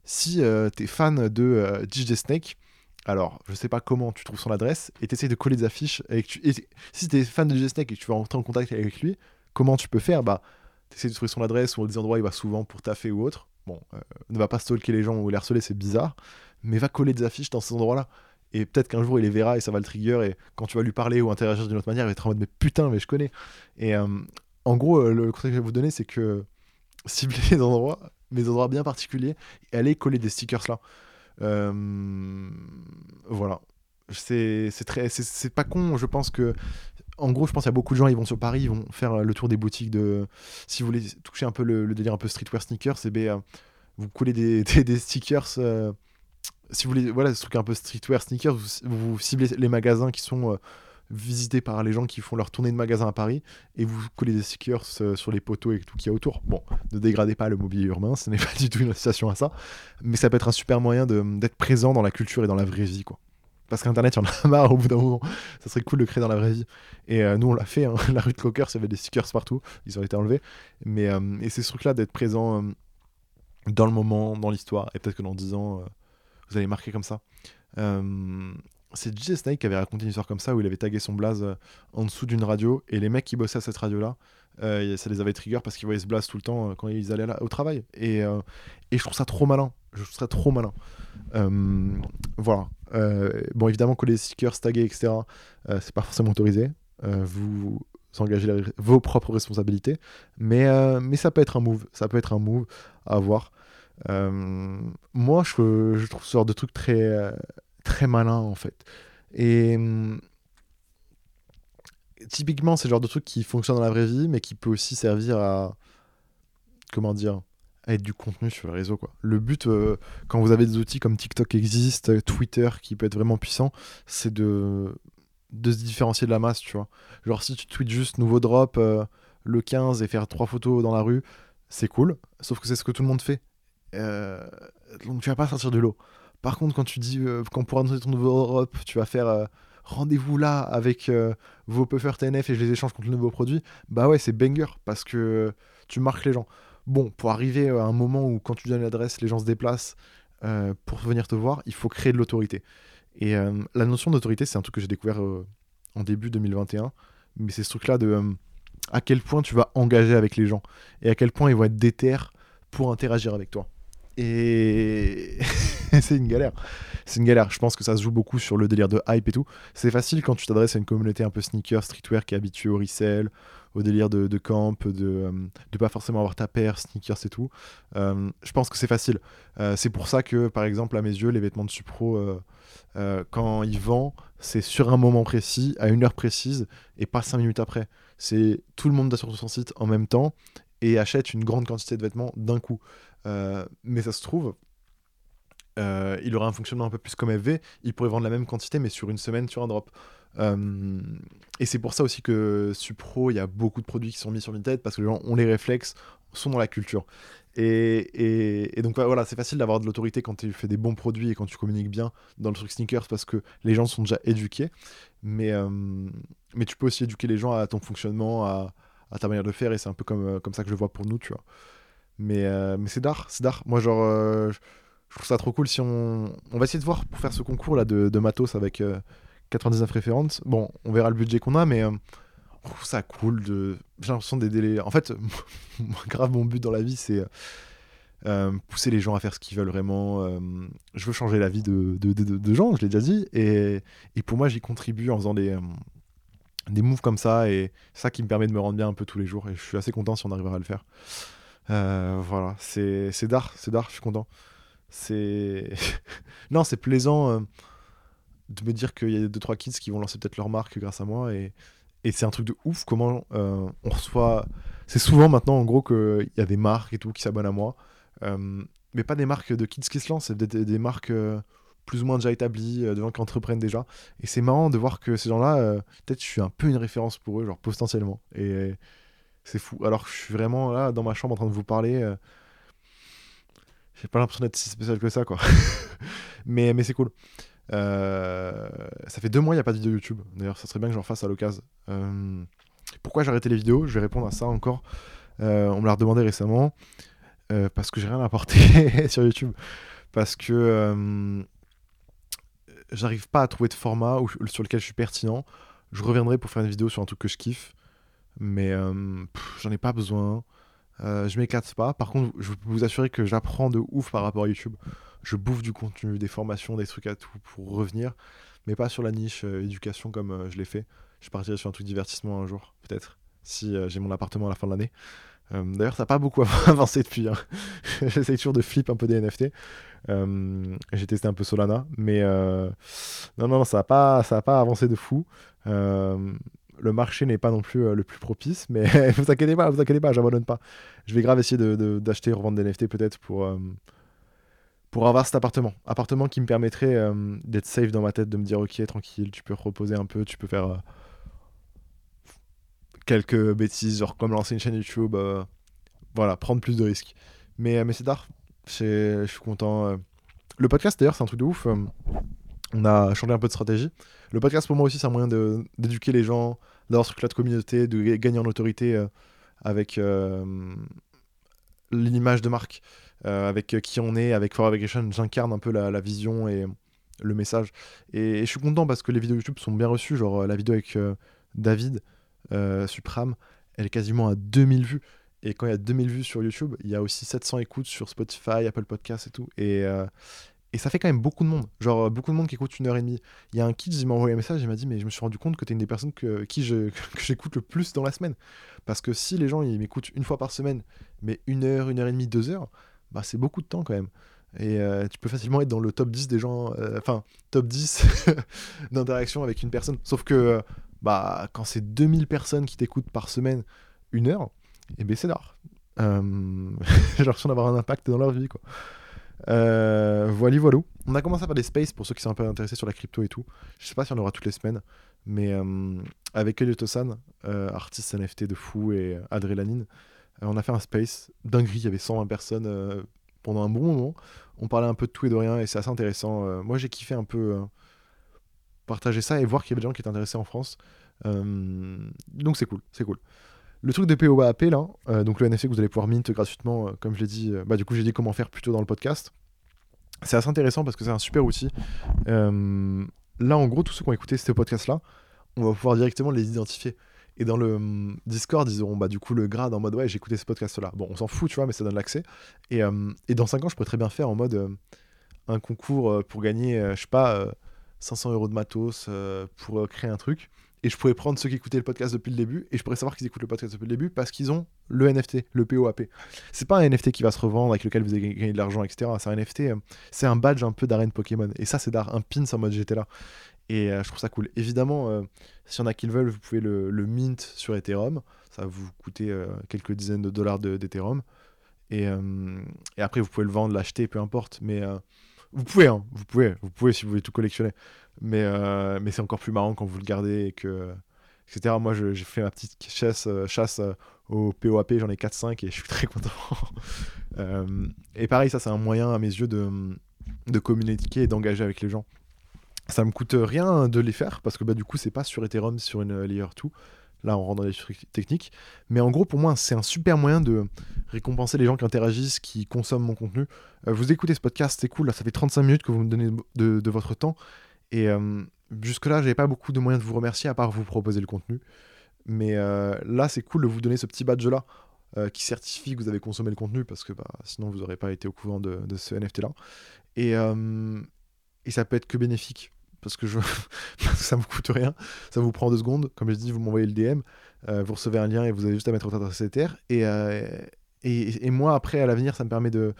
si euh, tu es fan de euh, DJ Snake, alors je sais pas comment tu trouves son adresse, et tu essaies de coller des affiches. Avec tu... si tu es fan de DJ Snake et que tu veux rentrer en contact avec lui, comment tu peux faire? Bah, tu essaies de trouver son adresse ou des endroits où il va souvent pour taffer ou autre. Bon, euh, ne va pas stalker les gens ou les harceler, c'est bizarre, mais va coller des affiches dans ces endroits-là. Et peut-être qu'un jour il les verra et ça va le trigger, et quand tu vas lui parler ou interagir d'une autre manière, il va être en mode mais putain, mais je connais. Et en gros, le conseil que je vais vous donner, c'est que cibler les endroits des endroits bien particuliers et aller coller des stickers là. Euh, voilà. C'est très c'est pas con, je pense que en gros, je pense qu'il y a beaucoup de gens, ils vont sur Paris, ils vont faire le tour des boutiques de. Si vous voulez toucher un peu le, délire un peu streetwear sneakers, c'est ben, vous coulez des, des, stickers. Euh, si vous voulez, voilà, ce truc un peu streetwear sneakers, vous, ciblez les magasins qui sont euh, visité par les gens qui font leur tournée de magasin à Paris et vous collez des stickers euh, sur les poteaux et tout qu'il y a autour. Bon, ne dégradez pas le mobilier urbain, ce n'est pas du tout une association à ça, mais ça peut être un super moyen d'être présent dans la culture et dans la vraie vie, quoi. Parce qu'Internet, il y en a marre au bout d'un moment. Ça serait cool de créer dans la vraie vie. Et euh, nous, on l'a fait. Hein. La rue de Cocker, il y avait des stickers partout. Ils ont été enlevés. Mais euh, c'est ce truc-là d'être présent dans le moment, dans l'histoire. Et peut-être que dans 10 ans, vous allez marquer comme ça c'est DJ Snake qui avait raconté une histoire comme ça où il avait tagué son blaze euh, en dessous d'une radio et les mecs qui bossaient à cette radio là euh, ça les avait trigger parce qu'ils voyaient ce blaze tout le temps euh, quand ils allaient au travail. Et, et je trouve ça trop malin. Je trouve ça trop malin. Voilà. Bon évidemment que les stickers tagués etc c'est pas forcément autorisé. Vous engagez vos propres responsabilités. Mais, mais ça peut être un move. Ça peut être un move à voir. Moi je, je, trouve ce genre de truc très très malin en fait. Et hum, typiquement, c'est le genre de truc qui fonctionne dans la vraie vie, mais qui peut aussi servir à. Comment dire à être du contenu sur les réseaux. Quoi. Le but, euh, quand vous avez des outils comme TikTok existe, Twitter qui peut être vraiment puissant, c'est de, de se différencier de la masse, tu vois. Genre si tu tweets juste nouveau drop euh, le 15 et faire trois photos dans la rue, c'est cool, sauf que c'est ce que tout le monde fait. Euh, donc tu vas pas sortir du lot. Par contre, quand tu dis euh, qu'on pourra annoncer ton nouveau Europe, tu vas faire euh, rendez-vous là avec euh, vos puffers TNF et je les échange contre le nouveau produit, bah ouais, c'est banger parce que tu marques les gens. Bon, pour arriver à un moment où quand tu donnes l'adresse, les gens se déplacent pour venir te voir, il faut créer de l'autorité. Et la notion d'autorité, c'est un truc que j'ai découvert en début 2021, mais c'est ce truc-là de à quel point tu vas engager avec les gens et à quel point ils vont être déter pour interagir avec toi. Et c'est une galère. C'est une galère. Je pense que ça se joue beaucoup sur le délire de hype et tout. C'est facile quand tu t'adresses à une communauté un peu sneaker, streetwear qui est habituée au resell, au délire de, camp, de euh, de pas forcément avoir ta paire, sneakers et tout. Euh, je pense que c'est facile. Euh, c'est pour ça que, par exemple, à mes yeux, les vêtements de Supro, quand ils vendent, c'est sur un moment précis, à une heure précise, et pas cinq minutes après. C'est tout le monde sur son site en même temps et achète une grande quantité de vêtements d'un coup. mais ça se trouve, il aurait un fonctionnement un peu plus comme FV, il pourrait vendre la même quantité mais sur une semaine sur un drop. Euh, et c'est pour ça aussi que Supro, il y a beaucoup de produits qui sont mis sur Vinted parce que les gens ont les réflexes, sont dans la culture. Et, et, donc voilà, c'est facile d'avoir de l'autorité quand tu fais des bons produits et quand tu communiques bien dans le truc sneakers parce que les gens sont déjà éduqués. Mais, euh, mais tu peux aussi éduquer les gens à ton fonctionnement, à, ta manière de faire et c'est un peu comme, euh, comme ça que je vois pour nous, tu vois. Mais, mais c'est d'art, c'est d'art. Moi, genre, je trouve ça trop cool si on. On va essayer de voir pour faire ce concours là de, matos avec 99 références. Bon, on verra le budget qu'on a, mais euh, trouve ça cool. J'ai l'impression des délais. En fait, grave, mon but dans la vie, c'est euh, pousser les gens à faire ce qu'ils veulent vraiment. Euh, je veux changer la vie de, de, de, gens, je l'ai déjà dit. Et, et pour moi, j'y contribue en faisant des, des moves comme ça. Et ça qui me permet de me rendre bien un peu tous les jours. Et je suis assez content si on arrivera à le faire. voilà, c'est d'art, c'est d'art, je suis content. C'est. non, c'est plaisant de me dire qu'il y a deux trois kids qui vont lancer peut-être leur marque grâce à moi et, et c'est un truc de ouf comment euh, on reçoit c'est souvent maintenant en gros qu'il y a des marques et tout qui s'abonnent à moi euh, mais pas des marques de kids qui se lancent c'est des, des, marques euh, plus ou moins déjà établies de gens qui entreprennent déjà et c'est marrant de voir que ces gens là peut-être je suis un peu une référence pour eux genre potentiellement et c'est fou alors que je suis vraiment là dans ma chambre en train de vous parler j'ai pas l'impression d'être si spécial que ça quoi mais mais c'est cool euh, ça fait deux mois, il n'y a pas de vidéo YouTube. D'ailleurs, ça serait bien que j'en fasse à l'occasion. Euh, pourquoi j'ai arrêté les vidéos? Je vais répondre à ça encore. Euh, on me l'a redemandé récemment. parce que j'ai rien à apporter sur YouTube. Parce que j'arrive pas à trouver de format sur lequel je suis pertinent. Je reviendrai pour faire une vidéo sur un truc que je kiffe. Mais j'en ai pas besoin. Je m'éclate pas. Par contre, je peux vous assurer que j'apprends de ouf par rapport à YouTube je bouffe du contenu, des formations, des trucs à tout pour revenir, mais pas sur la niche euh, éducation comme euh, je l'ai fait. Je partirai sur un truc divertissement un jour, peut-être, si euh, j'ai mon appartement à la fin de l'année. D'ailleurs, ça n'a pas beaucoup avancé depuis. Hein. J'essaie toujours de flip un peu des NFT. j'ai testé un peu Solana, mais non, non, ça n'a pas, pas avancé de fou. Le marché n'est pas non plus le plus propice, mais vous inquiétez pas, vous inquiétez pas, j'abandonne pas. Je vais grave essayer d'acheter de, revendre des NFT peut-être pour pour avoir cet appartement. Appartement qui me permettrait euh, d'être safe dans ma tête, de me dire ok, tranquille, tu peux reposer un peu, tu peux faire euh, quelques bêtises, genre comme lancer une chaîne YouTube, euh, voilà, prendre plus de risques. Mais, mais c'est tard, je suis content. Le podcast d'ailleurs, c'est un truc de ouf. On a changé un peu de stratégie. Le podcast pour moi aussi, c'est un moyen d'éduquer les gens, d'avoir ce truc-là de communauté, de gagner en autorité avec l'image de marque. Euh, avec euh, qui on est, avec Forever j'incarne un peu la, vision et le message. Et, je suis content parce que les vidéos YouTube sont bien reçues. Genre euh, la vidéo avec David Supram, elle est quasiment à 2000 vues. Et quand il y a 2000 vues sur YouTube, il y a aussi 700 écoutes sur Spotify, Apple Podcasts et tout. Et ça fait quand même beaucoup de monde. Genre, beaucoup de monde qui écoute une heure et demie. Il y a un kid, il m'a envoyé un message, il m'a dit, mais je me suis rendu compte que tu une des personnes que, qui que j'écoute le plus dans la semaine. Parce que si les gens, ils m'écoutent une fois par semaine, mais une heure, une heure et demie, deux heures, bah, c'est beaucoup de temps quand même. Et euh, tu peux facilement être dans le top 10 des gens, euh, enfin, top 10 d'interaction avec une personne. Sauf que bah, quand c'est 2000 personnes qui t'écoutent par semaine, une heure, et eh ben c'est d'art. Euh, j'ai l'impression d'avoir un impact dans leur vie, quoi. Voilà, voilà. On a commencé faire des spaces pour ceux qui sont un peu intéressés sur la crypto et tout. Je sais pas si on aura toutes les semaines, mais avec Eliotosan, artiste NFT de fou et Adrélanine, euh, on a fait un space, dinguerie, il y avait 120 personnes euh, pendant un bon moment. On parlait un peu de tout et de rien et c'est assez intéressant. Euh, moi j'ai kiffé un peu partager ça et voir qu'il y avait des gens qui étaient intéressés en France. donc c'est cool, c'est cool. Le truc de POAP là, donc le NFT que vous allez pouvoir mint gratuitement, comme je l'ai dit, bah du coup j'ai dit comment faire plutôt dans le podcast. C'est assez intéressant parce que c'est un super outil. là en gros tous ceux qui ont écouté ce podcast là, on va pouvoir directement les identifier. Et dans le hum, Discord, ils auront bah, du coup le grade en mode ouais, j'ai écouté ce podcast-là. Bon, on s'en fout, tu vois, mais ça donne l'accès. Et, dans 5 ans, je pourrais très bien faire en mode euh, un concours euh, pour gagner, euh, je sais pas, 500 euros de matos pour créer un truc. Et je pourrais prendre ceux qui écoutaient le podcast depuis le début et je pourrais savoir qu'ils écoutent le podcast depuis le début parce qu'ils ont le NFT, le POAP. C'est pas un NFT qui va se revendre avec lequel vous allez gagner de l'argent, etc. C'est un NFT, c'est un badge un peu d'arène Pokémon. Et ça, c'est un pins en mode j'étais. Et je trouve ça cool. Évidemment, s'il y en a qui le veulent, vous pouvez le, mint sur Ethereum. Ça va vous coûter euh, quelques dizaines de dollars d'Ethereum. et, euh, et, après, vous pouvez le vendre, l'acheter, peu importe. Mais euh, vous pouvez, hein, vous pouvez, vous pouvez si vous voulez tout collectionner. Mais, mais c'est encore plus marrant quand vous le gardez et que, etc. Moi, j'ai fait ma petite chasse, chasse au POAP, j'en ai 4-5 et je suis très content. et pareil, ça, c'est un moyen à mes yeux de, de communiquer et d'engager avec les gens. Ça me coûte rien de les faire parce que bah, du coup, c'est pas sur Ethereum, sur une layer 2. Là, on rentre dans les trucs techniques. Mais en gros, pour moi, c'est un super moyen de récompenser les gens qui interagissent, qui consomment mon contenu. Euh, vous écoutez ce podcast, c'est cool. Là, ça fait 35 minutes que vous me donnez de, votre temps. Et euh, jusque-là, j'avais pas beaucoup de moyens de vous remercier à part vous proposer le contenu. Mais euh, là, c'est cool de vous donner ce petit badge-là qui certifie que vous avez consommé le contenu parce que bah, sinon, vous n'aurez pas été au courant de, ce NFT-là. Et, et ça peut être que bénéfique parce que, je... ça me coûte rien. Ça vous prend deux secondes. Comme je dis, vous m'envoyez le DM, euh, vous recevez un lien et vous avez juste à mettre votre adresse Ether. Euh, et, et, moi, après, à l'avenir, ça me permet de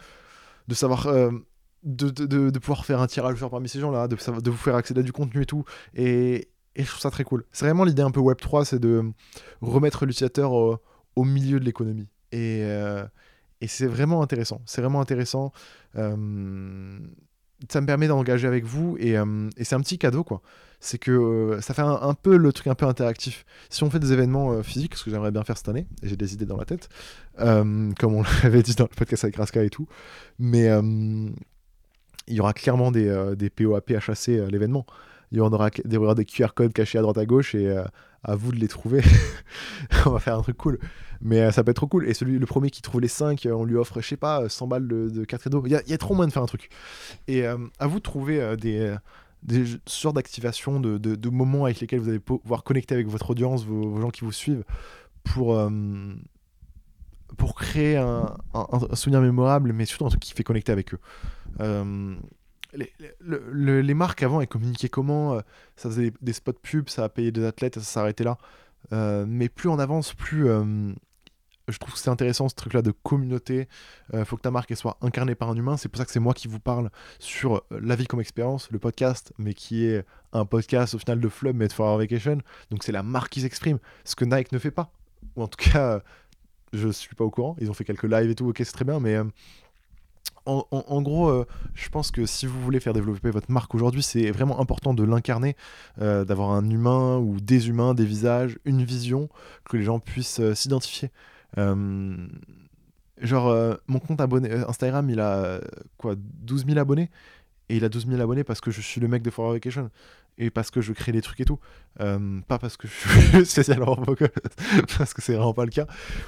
savoir. Euh, de, de, pouvoir faire un tirage sort parmi ces gens-là, de, de vous faire accéder à du contenu et tout. Et, et je trouve ça très cool. C'est vraiment l'idée un peu Web3, c'est de remettre l'utilisateur au, milieu de l'économie. Et, et c'est vraiment intéressant. C'est vraiment intéressant ça me permet d'engager avec vous euh, et, c'est un petit cadeau quoi. C'est que euh, ça fait un, peu le truc un peu interactif. Si on fait des événements euh, physiques, ce que j'aimerais bien faire cette année, et j'ai des idées dans la tête, comme on l'avait dit dans le podcast avec Raska et tout, mais il y aura clairement des, POAP à chasser à l'événement. Il y aura des, des QR codes cachés à droite à gauche et à vous de les trouver. on va faire un truc cool. Mais euh, ça peut être trop cool. Et celui, le premier qui trouve les 5, euh, on lui offre, je sais pas, 100 balles de, de cartes Il y, a trop moyen de faire un truc. Et euh, à vous de trouver des, des sortes d'activations, de, moments avec lesquels vous allez pouvoir connecter avec votre audience, vos, gens qui vous suivent, pour, pour créer un, souvenir mémorable, mais surtout un truc qui fait connecter avec eux les, les, marques avant, elles communiquaient comment euh, Ça faisait des, spots pubs, ça a payé des athlètes, ça s'arrêtait là. Euh, mais plus on avance, plus euh, je trouve que c'est intéressant ce truc-là de communauté. Il faut que ta marque soit incarnée par un humain. C'est pour ça que c'est moi qui vous parle sur la vie comme expérience, le podcast, mais qui est un podcast au final de Flub, mais de For Vacation. Donc c'est la marque qui s'exprime, ce que Nike ne fait pas. Ou en tout cas, je suis pas au courant. Ils ont fait quelques lives et tout, ok, c'est très bien, mais en, gros, euh, je pense que si vous voulez faire développer votre marque aujourd'hui, c'est vraiment important de l'incarner, euh, d'avoir un humain ou des humains, des visages, une vision, que les gens puissent euh, s'identifier. genre, mon compte abonné, Instagram, il a quoi 12 000 abonnés? Et il a 12 000 abonnés parce que je suis le mec de For Vacation et parce que je crée des trucs et tout. pas parce que je suis spécialement parce que c'est vraiment pas le cas,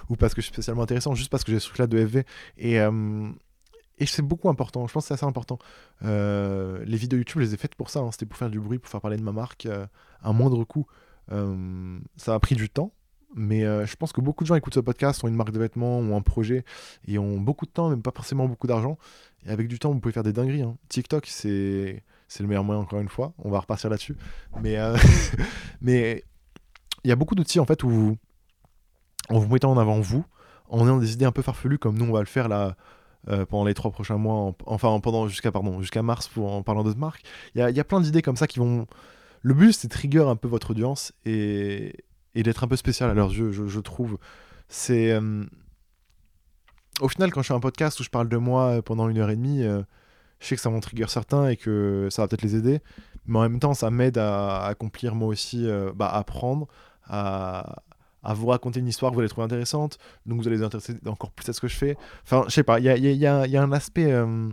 ou parce que je suis spécialement intéressant, juste parce que j'ai ce truc là de FV. Et, et c'est beaucoup important, je pense que c'est assez important. Euh, les vidéos YouTube, je les ai faites pour ça, hein. c'était pour faire du bruit, pour faire parler de ma marque euh, à moindre coût. Euh, ça a pris du temps, mais je pense que beaucoup de gens écoutent ce podcast, ont une marque de vêtements, ont un projet, et ont beaucoup de temps, même pas forcément beaucoup d'argent. Et avec du temps, vous pouvez faire des dingueries. Hein. TikTok, c'est le meilleur moyen, encore une fois. On va repartir là-dessus. Mais mais il y a beaucoup d'outils, en fait, où en vous mettant en avant vous, en ayant des idées un peu farfelues, comme nous, on va le faire là euh, pendant les trois prochains mois, enfin pendant jusqu'à pardon jusqu'à mars pour en parlant d'autres marques. Il y a, plein d'idées comme ça qui vont. Le but c'est de trigger un peu votre audience et, d'être un peu spécial à leurs yeux, je, trouve. C'est euh, au final quand je fais un podcast où je parle de moi pendant une heure et demie, euh, je sais que ça va en trigger certains et que ça va peut-être les aider, mais en même temps ça m'aide à, accomplir moi aussi, bah, à apprendre, à, à vous raconter une histoire que vous allez trouver intéressante, donc vous allez vous intéresser encore plus à ce que je fais. Enfin, je sais pas, il y a, un aspect. Euh,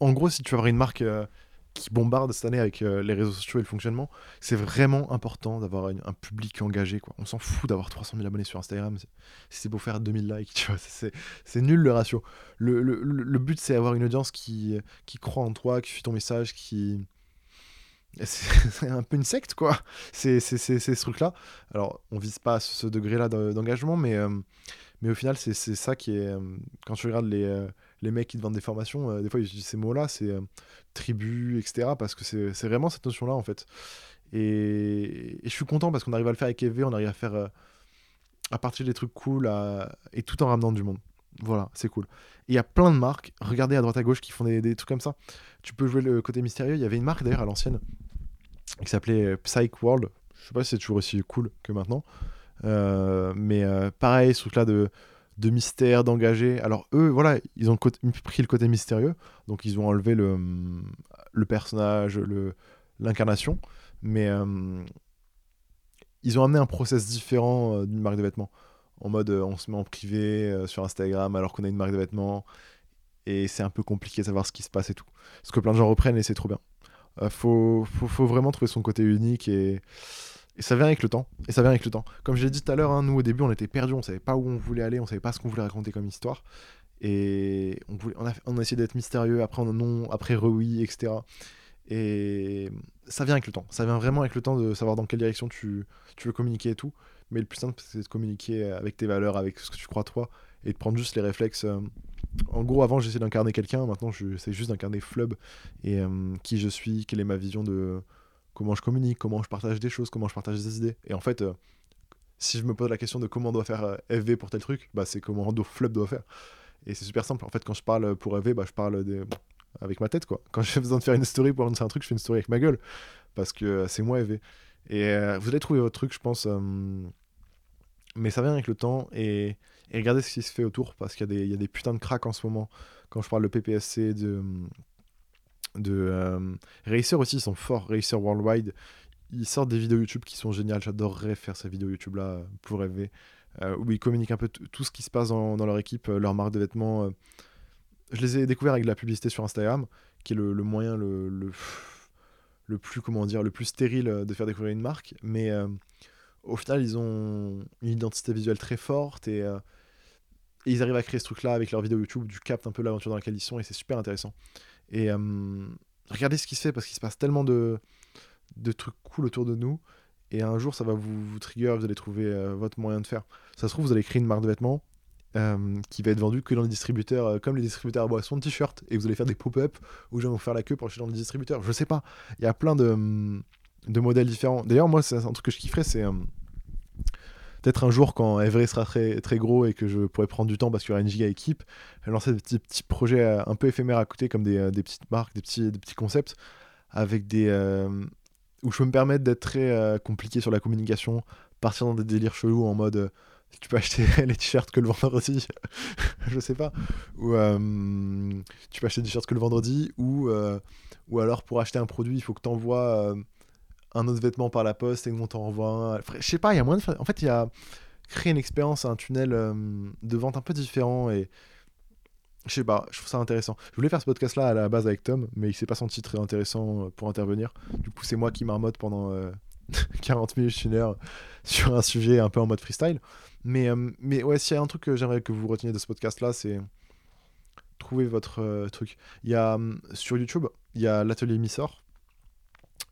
en gros, si tu veux avoir une marque euh, qui bombarde cette année avec euh, les réseaux sociaux et le fonctionnement, c'est vraiment important d'avoir un public engagé. On s'en fout d'avoir 300 000 abonnés sur Instagram. Si c'est pour faire 2000 likes, c'est nul le ratio. Le, but, c'est avoir une audience qui croit en toi, qui suit ton message, qui c'est un peu une secte, quoi. C'est ce truc-là. Alors, on vise pas ce degré-là d'engagement, mais, euh, mais au final, c'est ça qui est. Euh, quand tu regardes les, euh, les mecs qui te vendent des formations, des fois, ils utilisent ces mots-là, c'est tribu, etc. Parce que c'est vraiment cette notion-là, en fait. Et, je suis content parce qu'on arrive à le faire avec EV, on arrive à faire. à partir des trucs cool et tout en ramenant du monde. Voilà, c'est cool. Il y a plein de marques, regardez à droite à gauche, qui font des, trucs comme ça. Tu peux jouer le côté mystérieux. Il y avait une marque d'ailleurs à l'ancienne qui s'appelait euh, Psych World. Je sais pas si c'est toujours aussi cool que maintenant. Euh, mais euh, pareil, ce truc-là de, de mystère, d'engagé. Alors eux, voilà, ils ont pris le côté mystérieux. Donc ils ont enlevé le, le personnage, l'incarnation. Mais ils ont amené un process différent d'une marque de vêtements en mode on se met en privé sur Instagram alors qu'on a une marque de vêtements et c'est un peu compliqué de savoir ce qui se passe et tout. Ce que plein de gens reprennent et c'est trop bien. Euh, faut, faut, vraiment trouver son côté unique et, ça vient avec le temps. Et ça vient avec le temps. Comme j'ai dit tout à l'heure, hein, nous au début on était perdus, on savait pas où on voulait aller, on savait pas ce qu'on voulait raconter comme histoire. Et on, voulait, a, a essayé d'être mystérieux, après on non, après oui, etc. Et ça vient avec le temps. Ça vient vraiment avec le temps de savoir dans quelle direction tu, tu veux communiquer et tout. Mais le plus simple, c'est de communiquer avec tes valeurs, avec ce que tu crois toi, et de prendre juste les réflexes. Euh, en gros, avant, j'essayais d'incarner quelqu'un, maintenant, j'essaie juste d'incarner Flub, et euh, qui je suis, quelle est ma vision de comment je communique, comment je partage des choses, comment je partage des idées. Et en fait, euh, si je me pose la question de comment on doit faire FV pour tel truc, bah, c'est comment Flub doit faire. Et c'est super simple. En fait, quand je parle pour FV, bah, je parle avec ma tête. quoi. Quand j'ai besoin de faire une story pour annoncer un truc, je fais une story avec ma gueule. Parce que c'est moi FV. Et vous allez trouver votre truc, je pense mais ça vient avec le temps et, regardez ce qui se fait autour parce qu'il y, y, a des putains de cracks en ce moment. Quand je parle de PPSC, de, de euh, Racer aussi, ils sont forts. Racer Worldwide, ils sortent des vidéos YouTube qui sont géniales. J'adorerais faire ces vidéos YouTube là pour rêver. Euh, où ils communiquent un peu tout ce qui se passe dans, leur équipe, euh, leur marque de vêtements. Je les ai découverts avec de la publicité sur Instagram, qui est le, moyen le, le, le, plus, comment dire, le plus stérile de faire découvrir une marque. Mais au final, ils ont une identité visuelle très forte euh, et, ils arrivent à créer ce truc-là avec leurs vidéos YouTube, du capte un peu l'aventure dans laquelle ils sont et c'est super intéressant. Et euh, regardez ce qui se fait parce qu'il se passe tellement de, trucs cool autour de nous et un jour ça va vous, trigger, vous allez trouver euh, votre moyen de faire. Ça se trouve, vous allez créer une marque de vêtements qui va être vendue que dans les distributeurs, comme les distributeurs à boissons de t-shirts et vous allez faire des pop-up où vais vous faire la queue pour acheter dans les distributeurs. Je sais pas, il y a plein de de modèles différents. D'ailleurs, moi, c'est un truc que je kifferais, c'est euh, peut-être un jour quand Everest sera très, très gros et que je pourrais prendre du temps parce qu'il y aura une giga équipe, lancer des petits, petits projets euh, un peu éphémères à côté, comme des, euh, des petites marques, des petits, des petits concepts, avec des. où je peux me permettre d'être très compliqué sur la communication, partir dans des délires chelous en mode tu peux acheter les t-shirts que le vendredi, je sais pas, ou tu peux acheter des t-shirts que le vendredi, ou, ou alors pour acheter un produit, il faut que tu envoies un autre vêtement par la poste et on t'en renvoie un. Je sais pas, il y a moins de. En fait, il y a créé une expérience, un tunnel euh, de vente un peu différent et. Je sais pas, je trouve ça intéressant. Je voulais faire ce podcast-là à la base avec Tom, mais il s'est pas senti très intéressant euh, pour intervenir. Du coup, c'est moi qui marmotte pendant 40 euh, minutes, une heure sur un sujet un peu en mode freestyle. Mais, mais ouais, s'il y a un truc que j'aimerais que vous reteniez de ce podcast-là, c'est trouver votre truc. Il y a sur YouTube, il y a l'atelier Missor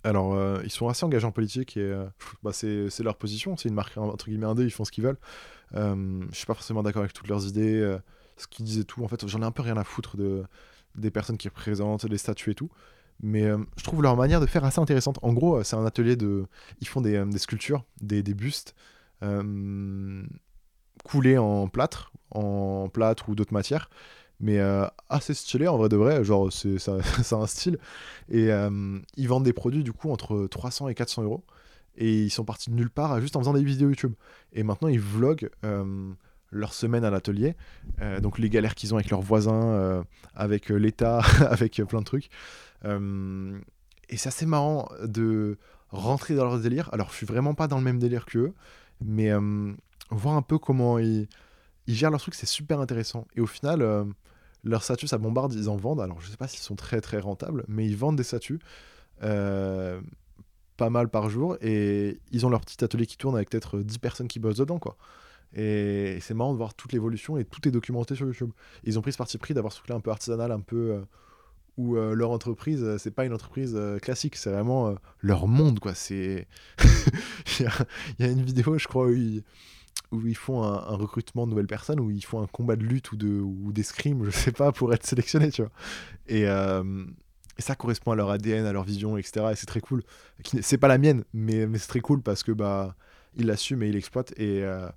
alors, euh, ils sont assez engagés en politique et euh, bah, c'est leur position. C'est une marque entre guillemets indé, ils font ce qu'ils veulent. Euh, je suis pas forcément d'accord avec toutes leurs idées, euh, ce qu'ils disent et tout. En fait, j'en ai un peu rien à foutre de, des personnes qui représentent, des statuts et tout. Mais je trouve leur manière de faire assez intéressante. En gros, c'est un atelier de. Ils font des, des sculptures, des, des bustes coulés en plâtre, en plâtre ou d'autres matières mais euh, assez stylé en vrai de vrai, genre c'est ça, un style. Et euh, ils vendent des produits du coup entre 300 et 400 euros. Et ils sont partis de nulle part juste en faisant des vidéos YouTube. Et maintenant ils vloguent euh, leur semaine à l'atelier, donc les galères qu'ils ont avec leurs voisins, avec l'État, avec plein de trucs. et c'est assez marrant de rentrer dans leur délire. Alors je suis vraiment pas dans le même délire qu'eux, mais voir un peu comment ils gèrent leur truc, c'est super intéressant. Et au final leur statut, ça bombarde, ils en vendent. Alors, je sais pas s'ils sont très très rentables, mais ils vendent des statuts euh, pas mal par jour. Et ils ont leur petit atelier qui tourne avec peut-être 10 personnes qui bossent dedans, quoi. Et c'est marrant de voir toute l'évolution et tout est documenté sur YouTube. Ils ont pris ce parti pris d'avoir ce truc-là un peu artisanal, un peu. Euh, où leur entreprise, c'est pas une entreprise classique, c'est vraiment leur monde, quoi. C'est. il, y a, une vidéo, je crois, où ils, où ils font un, recrutement de nouvelles personnes, où ils font un combat de lutte ou, de, ou d'escrime, je sais pas, pour être sélectionnés, tu vois. Et, et ça correspond à leur ADN, à leur vision, etc. Et c'est très cool. C'est pas la mienne, mais, c'est très cool parce que bah ils l'assument et ils l'exploitent. Et, euh,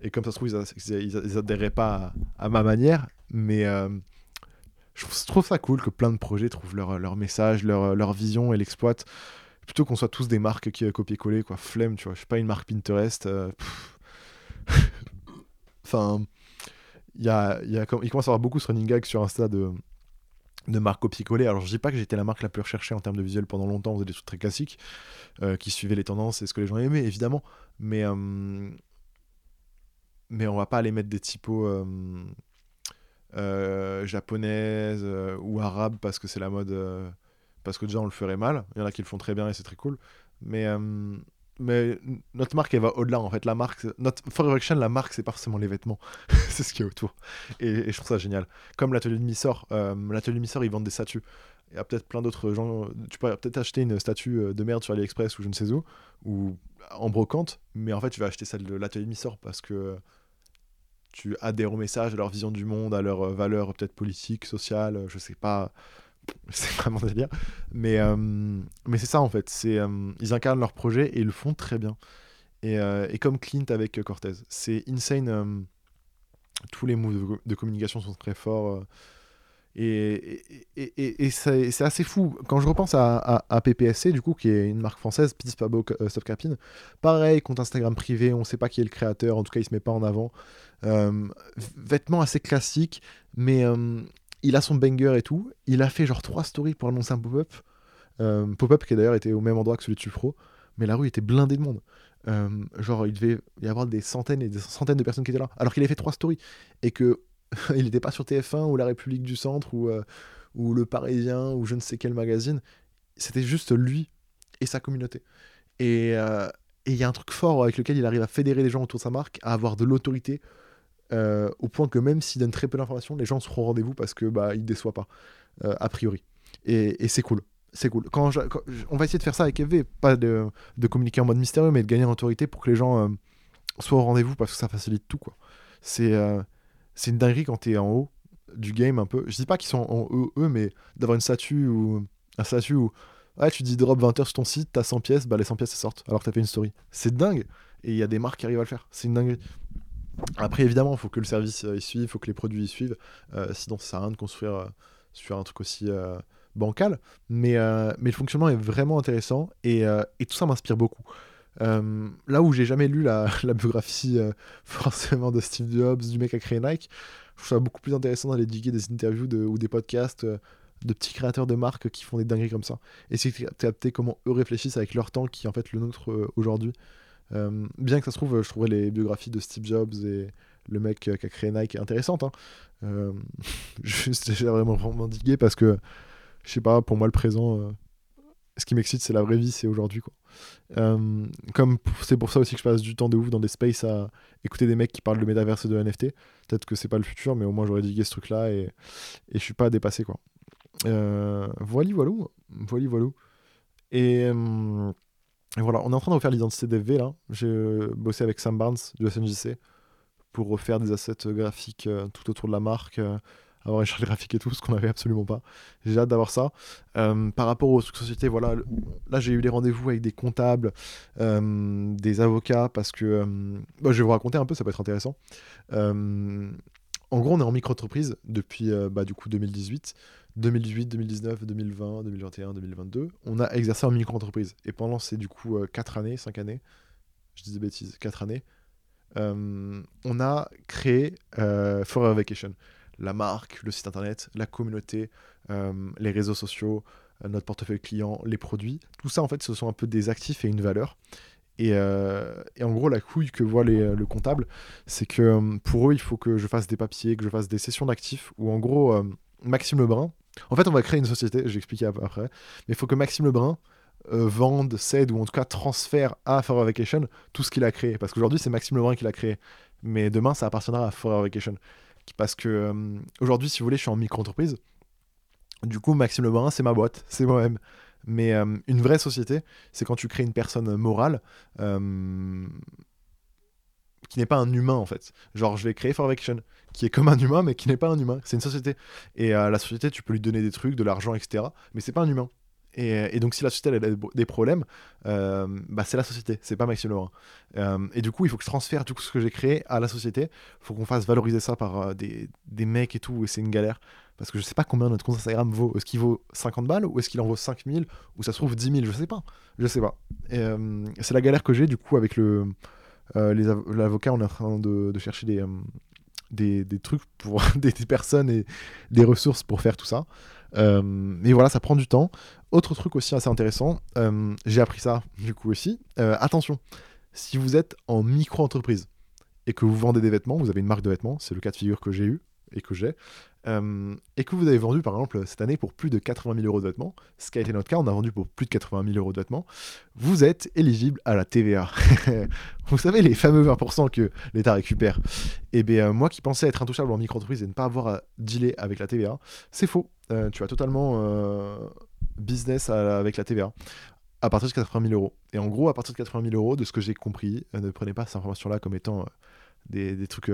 et comme ça se trouve, ils, adhéraient pas à, ma manière, mais euh, je trouve ça cool que plein de projets trouvent leur, leur message, leur, leur vision et l'exploitent. Plutôt qu'on soit tous des marques qui copier-coller, quoi. Flemme, tu vois. Je suis pas une marque Pinterest. Euh, enfin, il y a, y a, il commence à avoir beaucoup ce running gag sur Insta de de marque copier-coller. Alors je dis pas que j'étais la marque la plus recherchée en termes de visuel pendant longtemps, on faisait des trucs très classiques, euh, qui suivaient les tendances et ce que les gens aimaient, évidemment. Mais, euh, mais on va pas aller mettre des typos euh, japonaises ou arabes parce que c'est la mode, parce que déjà on le ferait mal. Il y en a qui le font très bien et c'est très cool. Mais mais notre marque elle va au-delà en fait. La marque notre Forever la marque c'est pas forcément les vêtements. C'est ce qui est autour. Et, je trouve ça génial. Comme l'atelier de Missor euh, l'atelier de Missor ils vendent des statues. Il y a peut-être plein d'autres gens tu peux peut-être acheter une statue euh, de merde sur AliExpress ou je ne sais où ou en brocante mais en fait tu vas acheter celle de l'atelier de Missor parce que tu adhères au message à leur vision du monde à leurs valeurs peut-être politiques sociales je sais pas c'est vraiment délire. Mais, euh, mais c'est ça en fait. C'est, euh, ils incarnent leur projet et ils le font très bien. Et, euh, et comme Clint avec Cortez. C'est insane. tous les moves de, communication sont très forts. et, et, et, c'est, assez fou. Quand je repense à, à, PPSC, du coup, qui est une marque française, Petit Pabo Stop Capin, pareil, compte Instagram privé, on sait pas qui est le créateur, en tout cas, il se met pas en avant. vêtements assez classiques, mais il a son banger et tout. Il a fait genre trois stories pour annoncer un pop-up. Euh, pop-up qui d'ailleurs était au même endroit que celui de Supro. Mais la rue était blindée de monde. Euh, genre, il devait y avoir des centaines et des centaines de personnes qui étaient là. Alors qu'il avait fait trois stories. Et que il n'était pas sur TF1 ou La République du Centre ou, euh, ou Le Parisien ou je ne sais quel magazine. C'était juste lui et sa communauté. Et il y a un truc fort avec lequel il arrive à fédérer les gens autour de sa marque, à avoir de l'autorité, euh, au point que même s'il donne très peu d'informations, les gens seront au rendez-vous parce que bah il déçoit pas euh, a priori. Et, c'est cool, c'est cool. On va essayer de faire ça avec EV, pas de, communiquer en mode mystérieux, mais de gagner en autorité pour que les gens euh, soient au rendez-vous parce que ça facilite tout quoi. C'est c'est une dinguerie quand t'es en haut du game un peu. Je dis pas qu'ils sont en haut eux, mais d'avoir une statue ou un statut où ouais, tu dis drop 20 heures sur ton site, t'as 100 pièces, bah les 100 pièces sortent alors que t'as fait une story. C'est dingue et il y a des marques qui arrivent à le faire. C'est une dinguerie. Après, évidemment, il faut que le service euh, y suive, il faut que les produits y suivent. Euh, sinon, ça sert à rien de construire euh, sur un truc aussi bancal. Mais, le fonctionnement est vraiment intéressant et, tout ça m'inspire beaucoup. là où j'ai jamais lu la, biographie forcément de Steve Jobs, du mec à créé Nike, je trouve ça beaucoup plus intéressant d'aller diguer des interviews ou des podcasts de petits créateurs de marques qui font des dingueries comme ça. Et c'est capter comment eux réfléchissent avec leur temps qui est en fait le nôtre aujourd'hui. Euh, bien que ça se trouve, je trouverais les biographies de Steve Jobs et le mec qui a créé Nike intéressantes. Hein. Euh, juste, j'ai vraiment, vraiment digué parce que, je sais pas, pour moi, le présent, euh, ce qui m'excite, c'est la vraie vie, c'est aujourd'hui. quoi. comme c'est pour ça aussi que je passe du temps de ouf dans des spaces à écouter des mecs qui parlent de métaverse et de NFT. Peut-être que c'est pas le futur, mais au moins j'aurais digué ce truc-là et, et je suis pas dépassé. quoi. voilà, voilà. Voilà, voilà. Et. Et voilà, on est en train de refaire l'identité d'FV là. J'ai bossé avec Sam Barnes du SNJC pour refaire des assets graphiques euh, tout autour de la marque, euh, avoir une charte graphique et tout, ce qu'on n'avait absolument pas. J'ai hâte d'avoir ça. Euh, par rapport aux sociétés, voilà, là j'ai eu des rendez-vous avec des comptables, des avocats, parce que bah, je vais vous raconter un peu, ça peut être intéressant. en gros, on est en micro-entreprise depuis bah, du coup 2018. 2018, 2019, 2020, 2021, 2022, on a exercé en micro-entreprise. Et pendant ces du coup 4 euh, années, 5 années, je dis des bêtises, 4 années, euh, on a créé euh, Forever Vacation. La marque, le site internet, la communauté, les réseaux sociaux, notre portefeuille client, les produits. Tout ça, en fait, ce sont un peu des actifs et une valeur. Et, en gros, la couille que voit les, le comptable, c'est que pour eux, il faut que je fasse des papiers, que je fasse des sessions d'actifs, où en gros, Maxime Lebrun, en fait, on va créer une société, je vais expliquer après, mais il faut que Maxime Lebrun euh, vende, cède ou en tout cas transfère à Forever Vacation tout ce qu'il a créé. Parce qu'aujourd'hui, c'est Maxime Lebrun qui l'a créé. Mais demain, ça appartiendra à Forever Vacation. Parce que euh, aujourd'hui, si vous voulez, je suis en micro-entreprise. Du coup, Maxime Lebrun, c'est ma boîte, c'est moi-même. Mais euh, une vraie société, c'est quand tu crées une personne morale qui n'est pas un humain en fait. Genre, je vais créer Forvaction, qui est comme un humain, mais qui n'est pas un humain. C'est une société. Et à la société, tu peux lui donner des trucs, de l'argent, etc. Mais c'est pas un humain. Et, donc, si la société elle, a des problèmes, euh, bah, c'est la société, c'est pas Maxime Lebrun. Euh, et du coup, il faut que je transfère tout ce que j'ai créé à la société. Il faut qu'on fasse valoriser ça par euh, des, des, mecs et tout, et c'est une galère. Parce que je sais pas combien notre compte Instagram vaut. Est-ce qu'il vaut 50 balles ou est-ce qu'il en vaut 5000 ou ça se trouve 10 000 Je sais pas. Je sais pas. C'est la galère que j'ai du coup avec le l'avocat. On est en train de, chercher des, des, trucs pour des, des, personnes et des ressources pour faire tout ça. mais voilà, ça prend du temps. Autre truc aussi assez intéressant, euh, j'ai appris ça du coup aussi. Euh, attention, si vous êtes en micro-entreprise et que vous vendez des vêtements, vous avez une marque de vêtements, c'est le cas de figure que j'ai eu et que j'ai, euh, et que vous avez vendu par exemple cette année pour plus de 80 000 euros de vêtements, ce qui a été notre cas, on a vendu pour plus de 80 000 euros de vêtements, vous êtes éligible à la TVA. vous savez les fameux 20% que l'État récupère. Et eh bien moi qui pensais être intouchable en micro-entreprise et ne pas avoir à dealer avec la TVA, c'est faux. tu as totalement business avec la TVA à partir de 80 000 euros. Et en gros, à partir de 80 000 euros, de ce que j'ai compris, euh, ne prenez pas cette information-là comme étant euh, des, trucs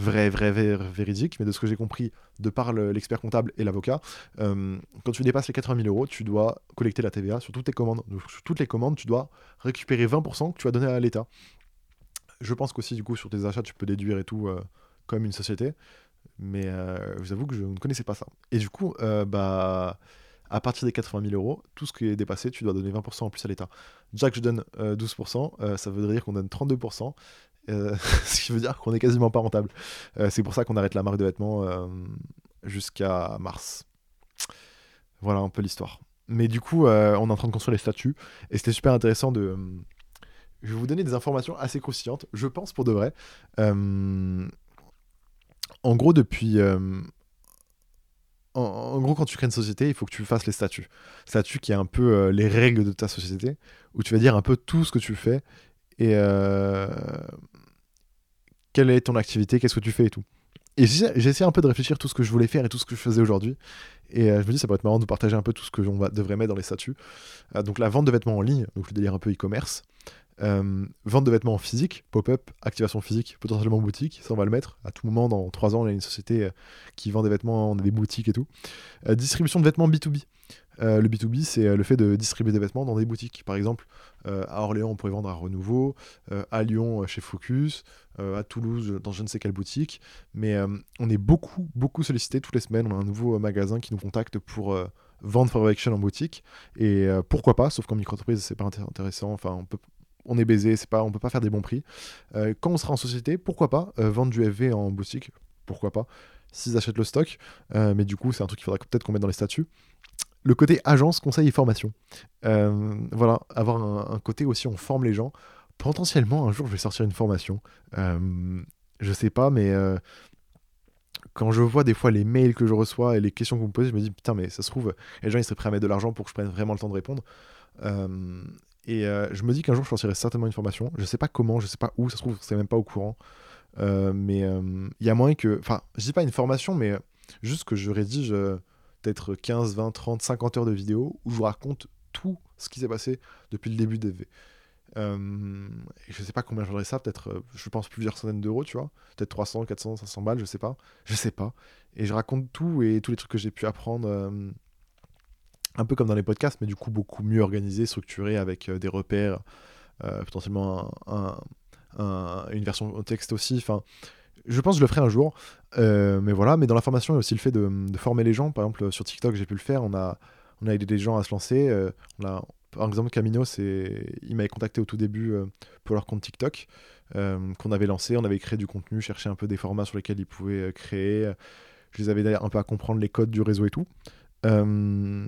euh, vrais, vrais, véridiques, mais de ce que j'ai compris de par l'expert comptable et l'avocat, quand tu dépasses les 80 000 euros, tu dois collecter la TVA sur toutes tes commandes. Donc, sur toutes les commandes, tu dois récupérer 20% que tu as donné à l'État. Je pense qu'aussi, du coup, sur tes achats, tu peux déduire et tout comme une société. Mais je vous avoue que je ne connaissais pas ça. Et du coup, bah à partir des 80 000 euros, tout ce qui est dépassé, tu dois donner 20% en plus à l'État. Que je donne 12%, euh, euh, ça veut dire qu'on donne 32%, euh, ce qui veut dire qu'on est quasiment pas rentable. c'est pour ça qu'on arrête la marque de vêtements jusqu'à mars. Voilà un peu l'histoire. Mais du coup, on est en train de construire les statuts, et c'était super intéressant de... Je vais vous donner des informations assez croustillantes, je pense pour de vrai. en gros, depuis en, gros, quand tu crées une société, il faut que tu fasses les statuts. Statuts qui est un peu euh, les règles de ta société, où tu vas dire un peu tout ce que tu fais et euh, quelle est ton activité, qu'est-ce que tu fais et tout? Et j'ai essayé un peu de réfléchir tout ce que je voulais faire et tout ce que je faisais aujourd'hui. Et euh, je me dis, ça pourrait être marrant de partager un peu tout ce que l'on devrait mettre dans les statuts. donc la vente de vêtements en ligne, donc le délire un peu e-commerce. Euh, vente de vêtements physique, pop-up, activation physique, potentiellement boutique, ça on va le mettre. À tout moment, dans 3 ans, on a une société euh, qui vend des vêtements, on a des boutiques et tout. Euh, distribution de vêtements B2B. le B2B, c'est le fait de distribuer des vêtements dans des boutiques. Par exemple, à Orléans, on pourrait vendre à Renouveau, à Lyon, chez Focus, à Toulouse, dans je ne sais quelle boutique. Mais on est beaucoup, beaucoup sollicité toutes les semaines. On a un nouveau magasin qui nous contacte pour vendre For Action en boutique. Et pourquoi pas, sauf qu'en micro-entreprise, c'est pas intéressant. Enfin, on est baisé, c'est pas, on peut pas faire des bons prix. Euh, quand on sera en société, pourquoi pas euh, vendre du FV en boutique? Pourquoi pas S'ils achètent le stock, euh, mais du coup, c'est un truc qu'il faudra peut-être qu'on mette dans les statuts. Le côté agence, conseil et formation. voilà, avoir un, côté aussi, on forme les gens. Potentiellement, un jour, je vais sortir une formation. je sais pas, mais quand je vois des fois les mails que je reçois et les questions que vous me posez, je me dis putain, mais ça se trouve, les gens ils seraient prêts à mettre de l'argent pour que je prenne vraiment le temps de répondre. Et euh, je me dis qu'un jour, je sortirai certainement une formation. Je sais pas comment, je sais pas où, ça se trouve, c'est même pas au courant. Euh, mais euh, il y a moyen que. Enfin, je dis pas une formation, mais juste que je rédige peut-être 15, 20, 30, 50 heures de vidéo où je vous raconte tout ce qui s'est passé depuis le début de DV. Euh, je sais pas combien j'aurais ça, peut-être, je pense, plusieurs centaines d'euros, tu vois. Peut-être 300, 400, 500 balles, je sais pas. Je sais pas. Et je raconte tout et tous les trucs que j'ai pu apprendre un peu comme dans les podcasts, mais du coup beaucoup mieux organisé, structuré, avec euh, des repères, euh, potentiellement une version texte aussi. Enfin, je pense que je le ferai un jour. Euh, mais voilà, mais dans la formation, il y a aussi le fait de, former les gens. Par exemple, sur TikTok, j'ai pu le faire. On a, aidé des gens à se lancer. a, par exemple, Camino, il m'avait contacté au tout début pour leur compte TikTok qu'on avait lancé. On avait créé du contenu, cherché un peu des formats sur lesquels ils pouvaient créer. Je les avais d'ailleurs un peu à comprendre les codes du réseau et tout. Euh,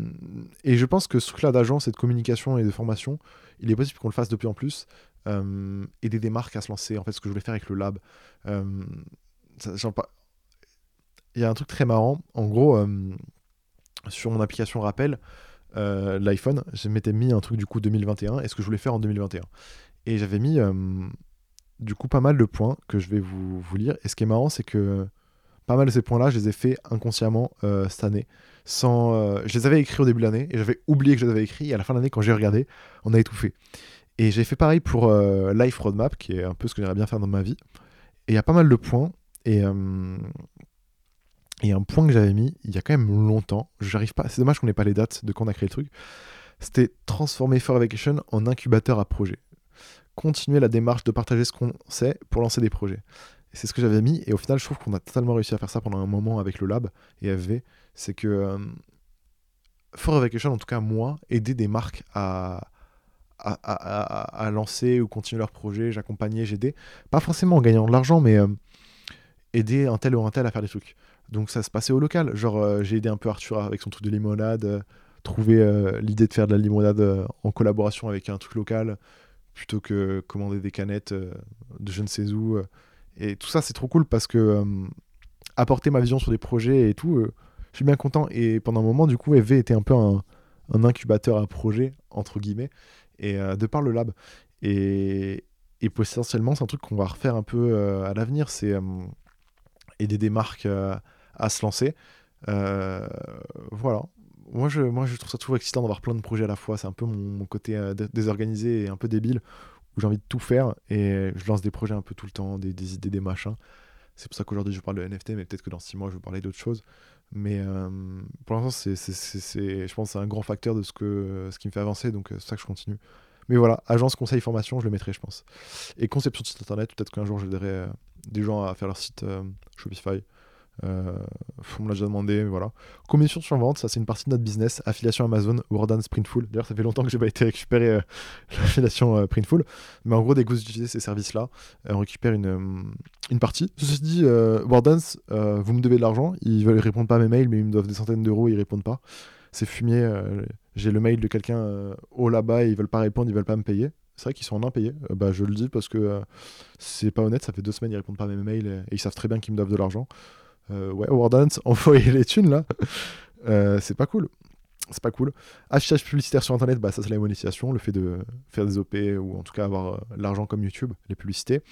et je pense que ce truc-là d'agence et de communication et de formation, il est possible qu'on le fasse de plus en plus. Euh, aider des marques à se lancer. En fait, ce que je voulais faire avec le lab. Euh, il y a un truc très marrant. En gros, sur mon application rappel, l'iPhone, je m'étais mis un truc du coup 2021 et ce que je voulais faire en 2021. Et j'avais mis du coup pas mal de points que je vais vous, lire. Et ce qui est marrant, c'est que pas mal de ces points-là, je les ai faits inconsciemment cette année. sans. euh, je les avais écrits au début de l'année et j'avais oublié que je les avais écrits. Et à la fin de l'année, quand j'ai regardé, on a étouffé. Et j'ai fait pareil pour euh, Life Roadmap, qui est un peu ce que j'aimerais bien faire dans ma vie. Et il y a pas mal de points. Et. euh, un point que j'avais mis il y a quand même longtemps, j'arrive pas, c'est dommage qu'on n'ait pas les dates de quand on a créé le truc, c'était transformer For Vacation en incubateur à projet. Continuer la démarche de partager ce qu'on sait pour lancer des projets. Et c'est ce que j'avais mis, et au final, je trouve qu'on a totalement réussi à faire ça pendant un moment avec le lab et FV. C'est que euh, For Vacation, en tout cas moi, aider des marques à, à, lancer ou continuer leur projet, j'accompagnais, j'aidais. Pas forcément en gagnant de l'argent, mais euh, aider un tel ou un tel à faire des trucs. Donc ça se passait au local. Genre, euh, j'ai aidé un peu Arthur avec son truc de limonade, euh, trouver euh, l'idée de faire de la limonade en collaboration avec un truc local, plutôt que commander des canettes de je ne sais où. Et tout ça, c'est trop cool parce que apporter ma vision sur des projets et tout, je suis bien content. Et pendant un moment, du coup, FV était un peu un, un incubateur à projet, entre guillemets, et euh, de par le lab. Et, et potentiellement, c'est un truc qu'on va refaire un peu euh, à l'avenir, c'est euh, aider des marques à se lancer. Voilà. Moi je, moi, je trouve ça toujours excitant d'avoir plein de projets à la fois. C'est un peu mon, côté dé- désorganisé et un peu débile, où j'ai envie de tout faire et je lance des projets un peu tout le temps, des, des idées, des machins. C'est pour ça qu'aujourd'hui je parle de NFT, mais peut-être que dans six mois je vais parler d'autres choses. Mais euh, pour l'instant, c'est, je pense c'est un grand facteur de ce, que, ce qui me fait avancer, donc euh, c'est ça que je continue. Mais voilà, agence, conseil, formation, je le mettrai, je pense. Et conception de site internet, peut-être qu'un jour j'aiderai euh, des gens à faire leur site euh, Shopify. Euh, on me l'a déjà demandé, mais voilà. Commission sur vente, ça c'est une partie de notre business. Affiliation Amazon, Wardan, Printful. D'ailleurs, ça fait longtemps que j'ai pas été récupérer euh, l'affiliation euh, Printful. Mais en gros, dès que vous utilisez ces services-là, on récupère une, une partie. Ceci dit, Wardance, vous me devez de l'argent. Ils veulent répondre pas à mes mails, mais ils me doivent des centaines d'euros, ils répondent pas. C'est fumier. j'ai le mail de quelqu'un haut là-bas ils veulent pas répondre, ils veulent pas me payer. C'est vrai qu'ils sont en impayés. Bah, je le dis parce que euh, c'est pas honnête. Ça fait deux semaines ils répondent pas à mes mails et ils savent très bien qu'ils me doivent de l'argent. Euh, ouais, Wardance, envoyez les thunes là. Euh, c'est pas cool. C'est pas cool. Affichage publicitaire sur internet, bah, ça c'est la monétisation, le fait de faire des OP ou en tout cas avoir euh, l'argent comme YouTube, les publicités.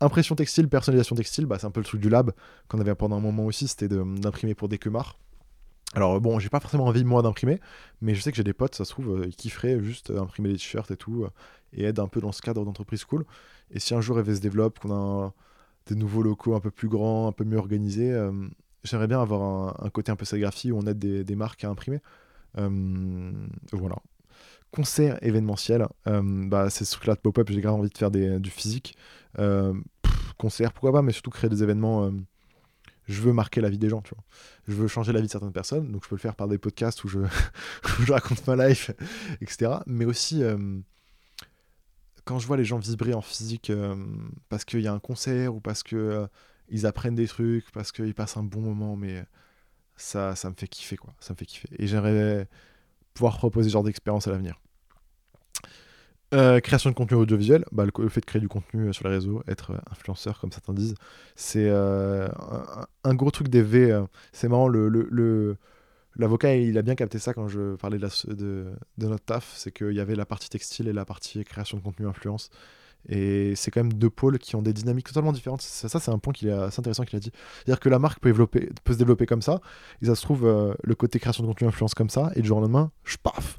Impression textile, personnalisation textile, bah, c'est un peu le truc du lab qu'on avait pendant un moment aussi, c'était d'imprimer pour des queumards. Alors bon, j'ai pas forcément envie moi d'imprimer, mais je sais que j'ai des potes, ça se trouve, euh, ils kifferaient juste imprimer des t-shirts et tout, et aident un peu dans ce cadre d'entreprise cool. Et si un jour FV se développe, qu'on a un- des nouveaux locaux un peu plus grands, un peu mieux organisés, euh, j'aimerais bien avoir un, côté un peu sérigraphie où on aide des, marques à imprimer. Euh, voilà. Concert événementiel, euh, bah, c'est ce truc-là de pop-up, j'ai grave envie de faire du physique. Pff, concert, pourquoi pas, mais surtout créer des événements. je veux marquer la vie des gens, tu vois. Je veux changer la vie de certaines personnes, donc je peux le faire par des podcasts où je, raconte ma life, etc. Mais aussi, quand je vois les gens vibrer en physique euh, parce qu'il y a un concert ou parce que euh, ils apprennent des trucs, parce qu'ils passent un bon moment, mais ça, ça me fait kiffer, quoi. Ça me fait kiffer. Et j'aimerais pouvoir proposer ce genre d'expérience à l'avenir. Euh, création de contenu audiovisuel, bah, le, fait de créer du contenu sur les réseaux, être influenceur comme certains disent, c'est un, gros truc des V. c'est marrant, le, le- l'avocat il a bien capté ça quand je parlais de, la- notre taf, c'est qu'il y avait la partie textile et la partie création de contenu influence. Et c'est quand même deux pôles qui ont des dynamiques totalement différentes. Ça, ça, c'est un point qu'il est assez intéressant qu'il a dit. C'est-à-dire que la marque peut, développer, peut se développer comme ça, et ça se trouve, euh, le côté création de contenu influence comme ça, et du jour au lendemain, je paf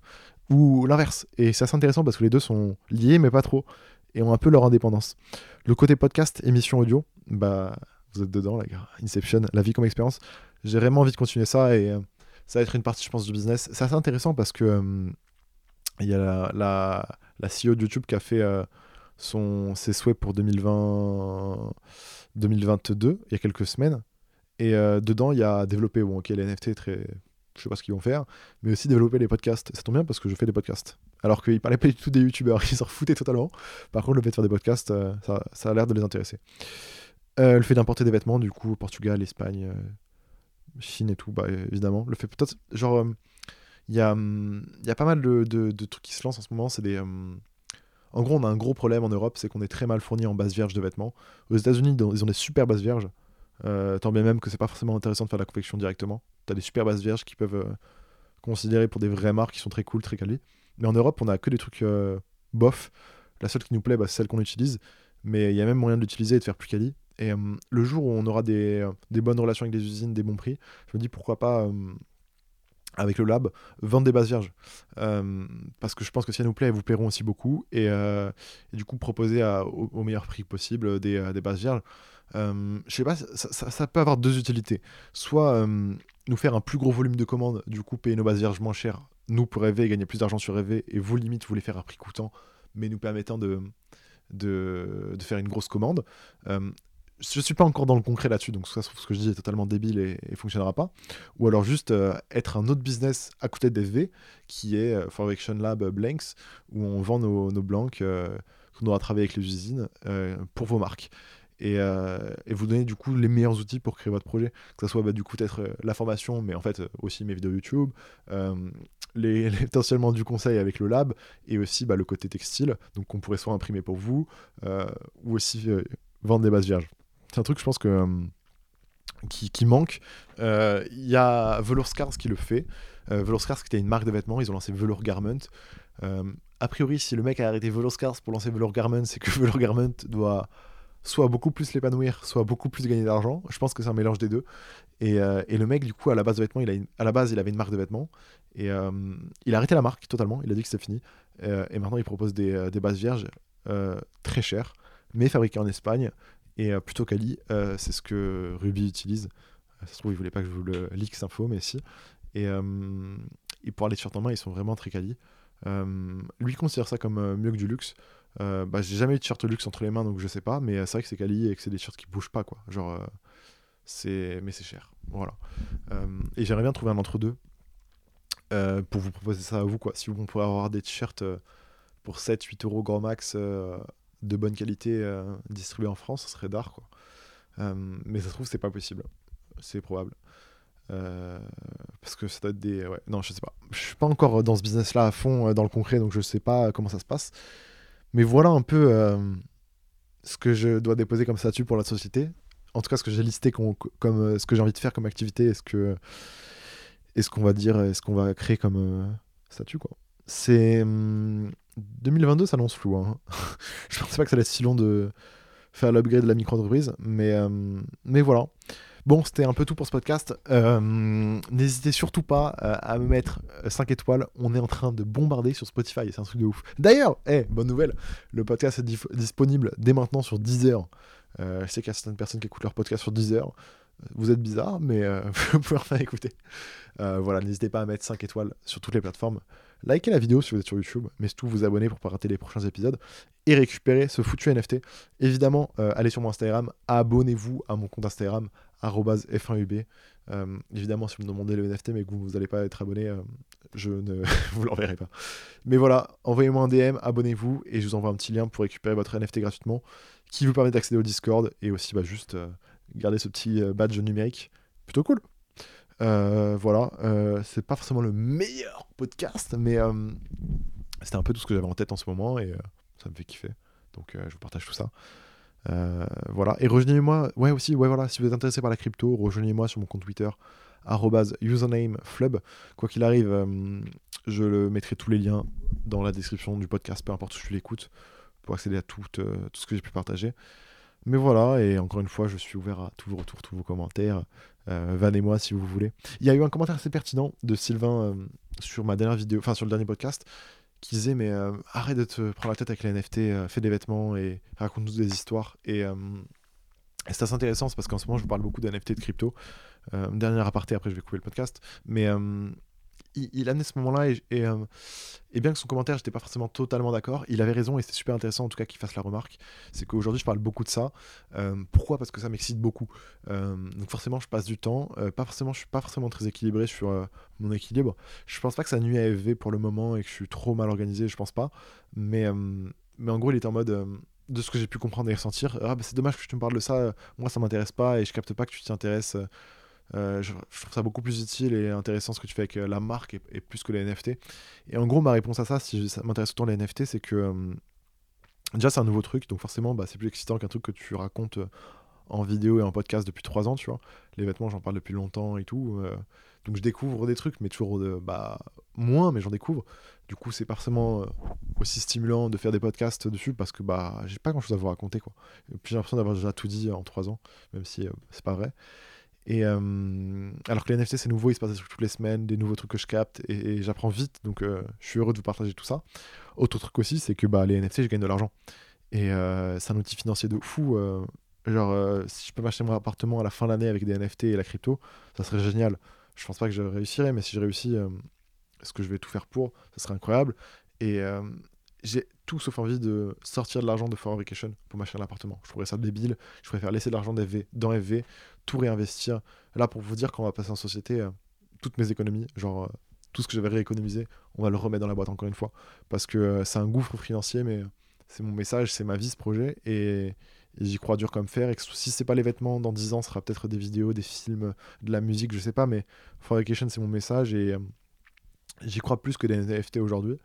Ou l'inverse. Et c'est assez intéressant parce que les deux sont liés, mais pas trop, et ont un peu leur indépendance. Le côté podcast, émission audio, bah, vous êtes dedans, gars. Inception, la vie comme expérience. J'ai vraiment envie de continuer ça, et euh, ça va être une partie, je pense, du business. C'est assez intéressant parce que euh, il y a la, la, CEO de YouTube qui a fait euh, son, ses souhaits pour 2020, 2022, il y a quelques semaines. Et euh, dedans, il y a développé, bon, ok, les NFT, très, je sais pas ce qu'ils vont faire, mais aussi développer les podcasts. Ça tombe bien parce que je fais des podcasts. Alors qu'ils parlaient pas du tout des youtubeurs, ils s'en foutaient totalement. Par contre, le fait de faire des podcasts, ça, a l'air de les intéresser. Le fait d'importer des vêtements, du coup, Portugal, Espagne, Chine et tout, bah évidemment. Le fait peut-être, genre, euh, il y, a, hum, y a pas mal de, trucs qui se lancent en ce moment, c'est des. hum, en gros, on a un gros problème en Europe, c'est qu'on est très mal fourni en base vierge de vêtements. Aux États-Unis, ils ont- des super bases vierges. Euh, tant bien même que c'est pas forcément intéressant de faire la confection directement. T'as des super bases vierges qui peuvent euh, considérer pour des vraies marques qui sont très cool, très quali. Mais en Europe, on a que des trucs bof. La seule qui nous plaît, bah, c'est celle qu'on utilise. Mais il y a même moyen de l'utiliser et de faire plus quali. Et euh, le jour où on aura des, bonnes relations avec des usines, des bons prix, je me dis pourquoi pas euh, avec le lab, vendre des bases vierges. Euh, parce que je pense que si elles nous plaît, elles vous plairont aussi beaucoup. Et, du coup, proposer au, meilleur prix possible des, bases vierges. je sais pas, ça, peut avoir deux utilités. Soit nous faire un plus gros volume de commandes, du coup payer nos bases vierges moins chères, nous pour rêver et gagner plus d'argent sur rêver, et vous limite vous les faire à prix coûtant, mais nous permettant de faire une grosse commande je suis pas encore dans le concret là-dessus, donc ça, ce que je dis est totalement débile et, et fonctionnera pas. Ou alors juste euh, être un autre business à côté d'FV, qui est euh, Forection Lab Blanks, où on vend nos, nos blancs euh, qu'on aura travaillé avec les usines pour vos marques. Et, vous donner du coup les meilleurs outils pour créer votre projet. Que ce soit bah, du coup peut-être la formation, mais en fait aussi mes vidéos YouTube, potentiellement du conseil avec le lab, et aussi bah, le côté textile, donc on pourrait soit imprimer pour vous, ou aussi vendre des bases vierges. C'est un truc, je pense, que, euh, qui, manque. Il euh, y a Velour Scars qui le fait. Euh, Velour Scars, qui était une marque de vêtements, ils ont lancé Velour Garment. a priori, si le mec a arrêté Velour Scars pour lancer Velour Garment, c'est que Velour Garment doit soit beaucoup plus l'épanouir, soit beaucoup plus gagner d'argent. Je pense que c'est un mélange des deux. Et, le mec, du coup, à la base de vêtements, il a à la base, il avait une marque de vêtements. Et il a arrêté la marque totalement. Il a dit que c'était fini. et maintenant, il propose des bases vierges très chères, mais fabriquées en Espagne. Et euh, plutôt quali, euh, c'est ce que Ruby utilise. Euh, ça se trouve, il voulait pas que je vous le leak cette info, mais si. Et, et pour les t-shirts en main, ils sont vraiment très quali. lui considère ça comme mieux que du luxe. bah, j'ai jamais eu de t-shirt luxe entre les mains, donc je sais pas, mais c'est vrai que c'est quali et que c'est des t-shirts qui bougent pas, quoi. Genre, c'est mais c'est cher. Voilà. et j'aimerais bien trouver un entre-deux pour vous proposer ça à vous, quoi. Si vous pourrez avoir des t-shirts pour 7-8 euros grand max de bonne qualité euh, distribué en France, ce serait d'art. Euh, mais ça se trouve, c'est pas possible. C'est probable. Euh, parce que ça doit être des. Non, je sais pas. Je suis pas encore dans ce business-là à fond, dans le concret, donc je sais pas comment ça se passe. Mais voilà un peu ce que je dois déposer comme statut pour la société. En tout cas, ce que j'ai listé comme, ce que j'ai envie de faire comme activité est ce que. est ce qu'on va dire, est ce qu'on va créer comme statut, quoi. C'est. Hum, 2022 s'annonce flou. Hein. je pensais pas que ça allait être si long de faire l'upgrade de la micro-entreprise, mais, euh, mais voilà. Bon, c'était un peu tout pour ce podcast. Euh, n'hésitez surtout pas euh, à me mettre 5 étoiles. On est en train de bombarder sur Spotify, c'est un truc de ouf. D'ailleurs, hey, bonne nouvelle, le podcast est disponible dès maintenant sur Deezer. je sais qu'il y a certaines personnes qui écoutent leur podcast sur Deezer. Vous êtes bizarre, mais vous pouvez enfin écouter. voilà, n'hésitez pas à mettre 5 étoiles sur toutes les plateformes. Likez la vidéo si vous êtes sur YouTube, mais surtout vous abonner pour ne pas rater les prochains épisodes et récupérer ce foutu NFT. Évidemment, euh, allez sur mon Instagram, abonnez-vous à mon compte Instagram, f1ub. Euh, évidemment, si vous me demandez le NFT mais que vous n'allez pas être abonné, euh, je ne vous l'enverrai pas. Mais voilà, envoyez-moi un DM, abonnez-vous et je vous envoie un petit lien pour récupérer votre NFT gratuitement qui vous permet d'accéder au Discord et aussi bah, juste garder ce petit badge numérique. Plutôt cool. Euh, voilà, euh, c'est pas forcément le meilleur podcast, mais euh, c'était un peu tout ce que j'avais en tête en ce moment et ça me fait kiffer. Donc je vous partage tout ça. voilà, et rejoignez-moi, ouais aussi, ouais voilà, si vous êtes intéressé par la crypto, rejoignez-moi sur mon compte Twitter, username flub. Quoi qu'il arrive, je le mettrai tous les liens dans la description du podcast, peu importe où tu l'écoutes, pour accéder à tout, tout ce que j'ai pu partager. Mais voilà, et encore une fois, je suis ouvert à tous vos retours, tous vos commentaires. Euh, Van si vous voulez. Il y a eu un commentaire assez pertinent de Sylvain euh, sur ma dernière vidéo, enfin sur le dernier podcast, qui disait mais euh, arrête de te prendre la tête avec les NFT, fais des vêtements et raconte-nous des histoires. Et, c'est assez intéressant, parce qu'en ce moment je vous parle beaucoup de NFT de crypto. dernière aparté, après je vais couper le podcast. Mais il, il amenait ce moment-là et, euh, et, bien que son commentaire, j'étais pas forcément totalement d'accord, il avait raison et c'était super intéressant en tout cas qu'il fasse la remarque. C'est qu'aujourd'hui, je parle beaucoup de ça. Euh, pourquoi? Parce que ça m'excite beaucoup. Euh, donc forcément, je passe du temps. pas forcément, je suis pas forcément très équilibré sur mon équilibre. Je pense pas que ça nuit à FV pour le moment et que je suis trop mal organisé. Je pense pas. Mais mais en gros, il était en mode de ce que j'ai pu comprendre et ressentir. Ah, bah, c'est dommage que tu me parles de ça. Moi, ça m'intéresse pas et je capte pas que tu t'y intéresses. Euh, je, trouve ça beaucoup plus utile et intéressant ce que tu fais avec euh, la marque et, plus que les NFT. Et en gros, ma réponse à ça, si ça m'intéresse autant les NFT, c'est que euh, déjà c'est un nouveau truc, donc forcément bah, c'est plus excitant qu'un truc que tu racontes en vidéo et en podcast depuis trois ans, tu vois. Les vêtements, j'en parle depuis longtemps et tout. donc je découvre des trucs, mais toujours bah, moins, mais j'en découvre. Du coup, c'est forcément aussi stimulant de faire des podcasts dessus parce que bah, j'ai pas grand chose à vous raconter, quoi. Et puis j'ai l'impression d'avoir déjà tout dit en trois ans, même si c'est pas vrai. Et alors que les NFT c'est nouveau, il se passe toutes les semaines, des nouveaux trucs que je capte et, j'apprends vite, donc je suis heureux de vous partager tout ça. Autre truc aussi, c'est que bah, les NFT, je gagne de l'argent. Et c'est un outil financier de fou. genre, si je peux m'acheter mon appartement à la fin de l'année avec des NFT et la crypto, ça serait génial. Je pense pas que je réussirais, mais si je réussis, est-ce que je vais tout faire pour Ça serait incroyable. Et j'ai tout sauf envie de sortir de l'argent de For Vacation pour m'acheter un appartement. Je trouverais ça débile. Je préfère laisser de l'argent dans FV, tout réinvestir. Là, pour vous dire, quand on va passer en société, euh, toutes mes économies, genre euh, tout ce que j'avais rééconomisé, on va le remettre dans la boîte encore une fois. Parce que euh, c'est un gouffre financier, mais c'est mon message, c'est ma vie ce projet. Et, j'y crois dur comme fer. Et que si c'est pas les vêtements, dans 10 ans, ce sera peut-être des vidéos, des films, de la musique, je sais pas. Mais For Vacation, c'est mon message. Et j'y crois plus que des NFT aujourd'hui.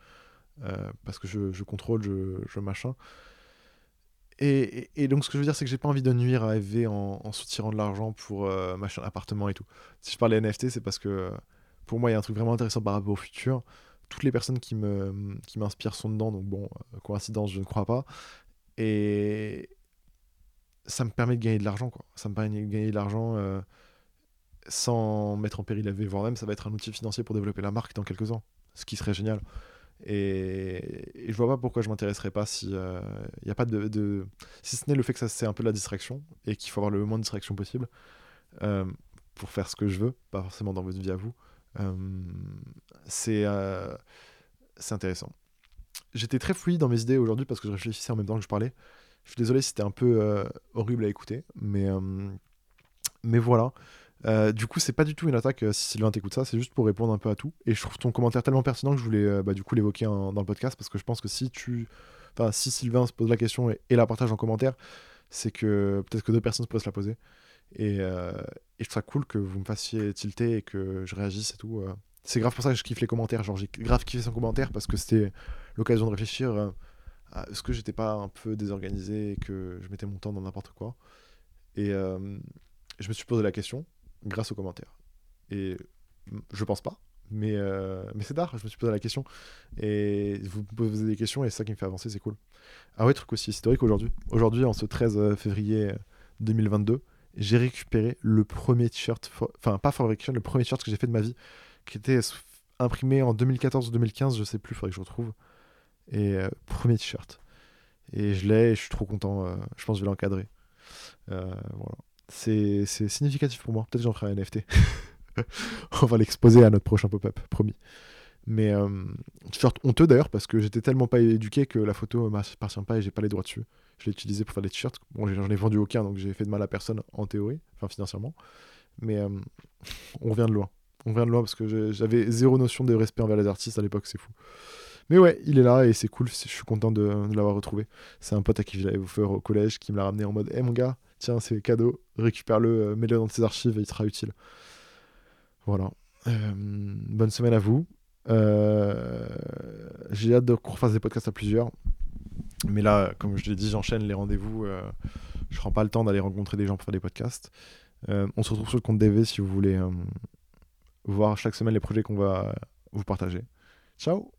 Euh, parce que je, contrôle, je, machin. Et, donc ce que je veux dire, c'est que j'ai pas envie de nuire à FV en, en soutirant de l'argent pour euh, machin appartement et tout. Si je parle des NFT, c'est parce que pour moi, il y a un truc vraiment intéressant par rapport au futur. Toutes les personnes qui me qui m'inspirent sont dedans, donc bon, euh, coïncidence, je ne crois pas. Et ça me permet de gagner de l'argent, quoi. Ça me permet de gagner de l'argent sans mettre en péril la vie, voire même ça va être un outil financier pour développer la marque dans quelques ans, ce qui serait génial. Et, je vois pas pourquoi je m'intéresserais pas si il euh, y a pas de, si ce n'est le fait que ça c'est un peu la distraction et qu'il faut avoir le moins de distraction possible euh, pour faire ce que je veux, pas forcément dans votre vie à vous. Euh, c'est c'est intéressant. J'étais très fluide dans mes idées aujourd'hui parce que je réfléchissais en même temps que je parlais. Je suis désolé si c'était un peu horrible à écouter, mais mais voilà. Euh, du coup, c'est pas du tout une attaque euh, si Sylvain t'écoute ça, c'est juste pour répondre un peu à tout. Et je trouve ton commentaire tellement pertinent que je voulais euh, bah, du coup l'évoquer dans le podcast parce que je pense que si tu, si Sylvain se pose la question et, la partage en commentaire, c'est que peut-être que d'autres personnes pourraient se la poser. Et, et, je trouve ça cool que vous me fassiez tilter et que je réagisse et tout. C'est grave pour ça que je kiffe les commentaires. Genre, j'ai grave kiffé son commentaire parce que c'était l'occasion de réfléchir à est-ce que j'étais pas un peu désorganisé et que je mettais mon temps dans n'importe quoi. Et je me suis posé la question grâce aux commentaires. Et je pense pas, mais, euh, mais c'est tard, je me suis posé la question. Et vous me posez des questions et c'est ça qui me fait avancer, c'est cool. Ah ouais, truc aussi historique aujourd'hui. Aujourd'hui, en ce 13 euh, février 2022, euh, j'ai récupéré le premier t-shirt, enfin pas Fabrication, le premier t-shirt que j'ai fait de ma vie, qui était imprimé en 2014 ou 2015, je sais plus, faudrait que je retrouve. Et premier t-shirt. Et je l'ai je suis trop content, je pense que je vais l'encadrer. voilà c'est significatif pour moi. Peut-être j'en ferai un NFT. On va l'exposer à notre prochain pop-up, promis. Mais euh, t-shirt honteux d'ailleurs, parce que j'étais tellement pas éduqué que la photo m'appartient pas et j'ai pas les droits dessus. Je l'ai utilisé pour faire des t-shirts. Bon, j'en ai vendu aucun, donc j'ai fait de mal à personne en théorie, enfin financièrement. Mais euh, on vient de loin. On vient de loin parce que j'avais zéro notion de respect envers les artistes à l'époque, c'est fou. Mais ouais, il est là et c'est cool, je suis content de, l'avoir retrouvé. C'est un pote à qui j'avais faire au collège qui me l'a ramené en mode Eh mon gars, tiens, c'est cadeau, récupère-le, euh, mets-le dans tes archives et il sera utile. Voilà. Euh, bonne semaine à vous. Euh, j'ai hâte de qu'on refasse des podcasts à plusieurs. Mais là, comme je l'ai dit, j'enchaîne les rendez-vous. je prends pas le temps d'aller rencontrer des gens pour faire des podcasts. on se retrouve sur le compte DV si vous voulez voir chaque semaine les projets qu'on va vous partager. Ciao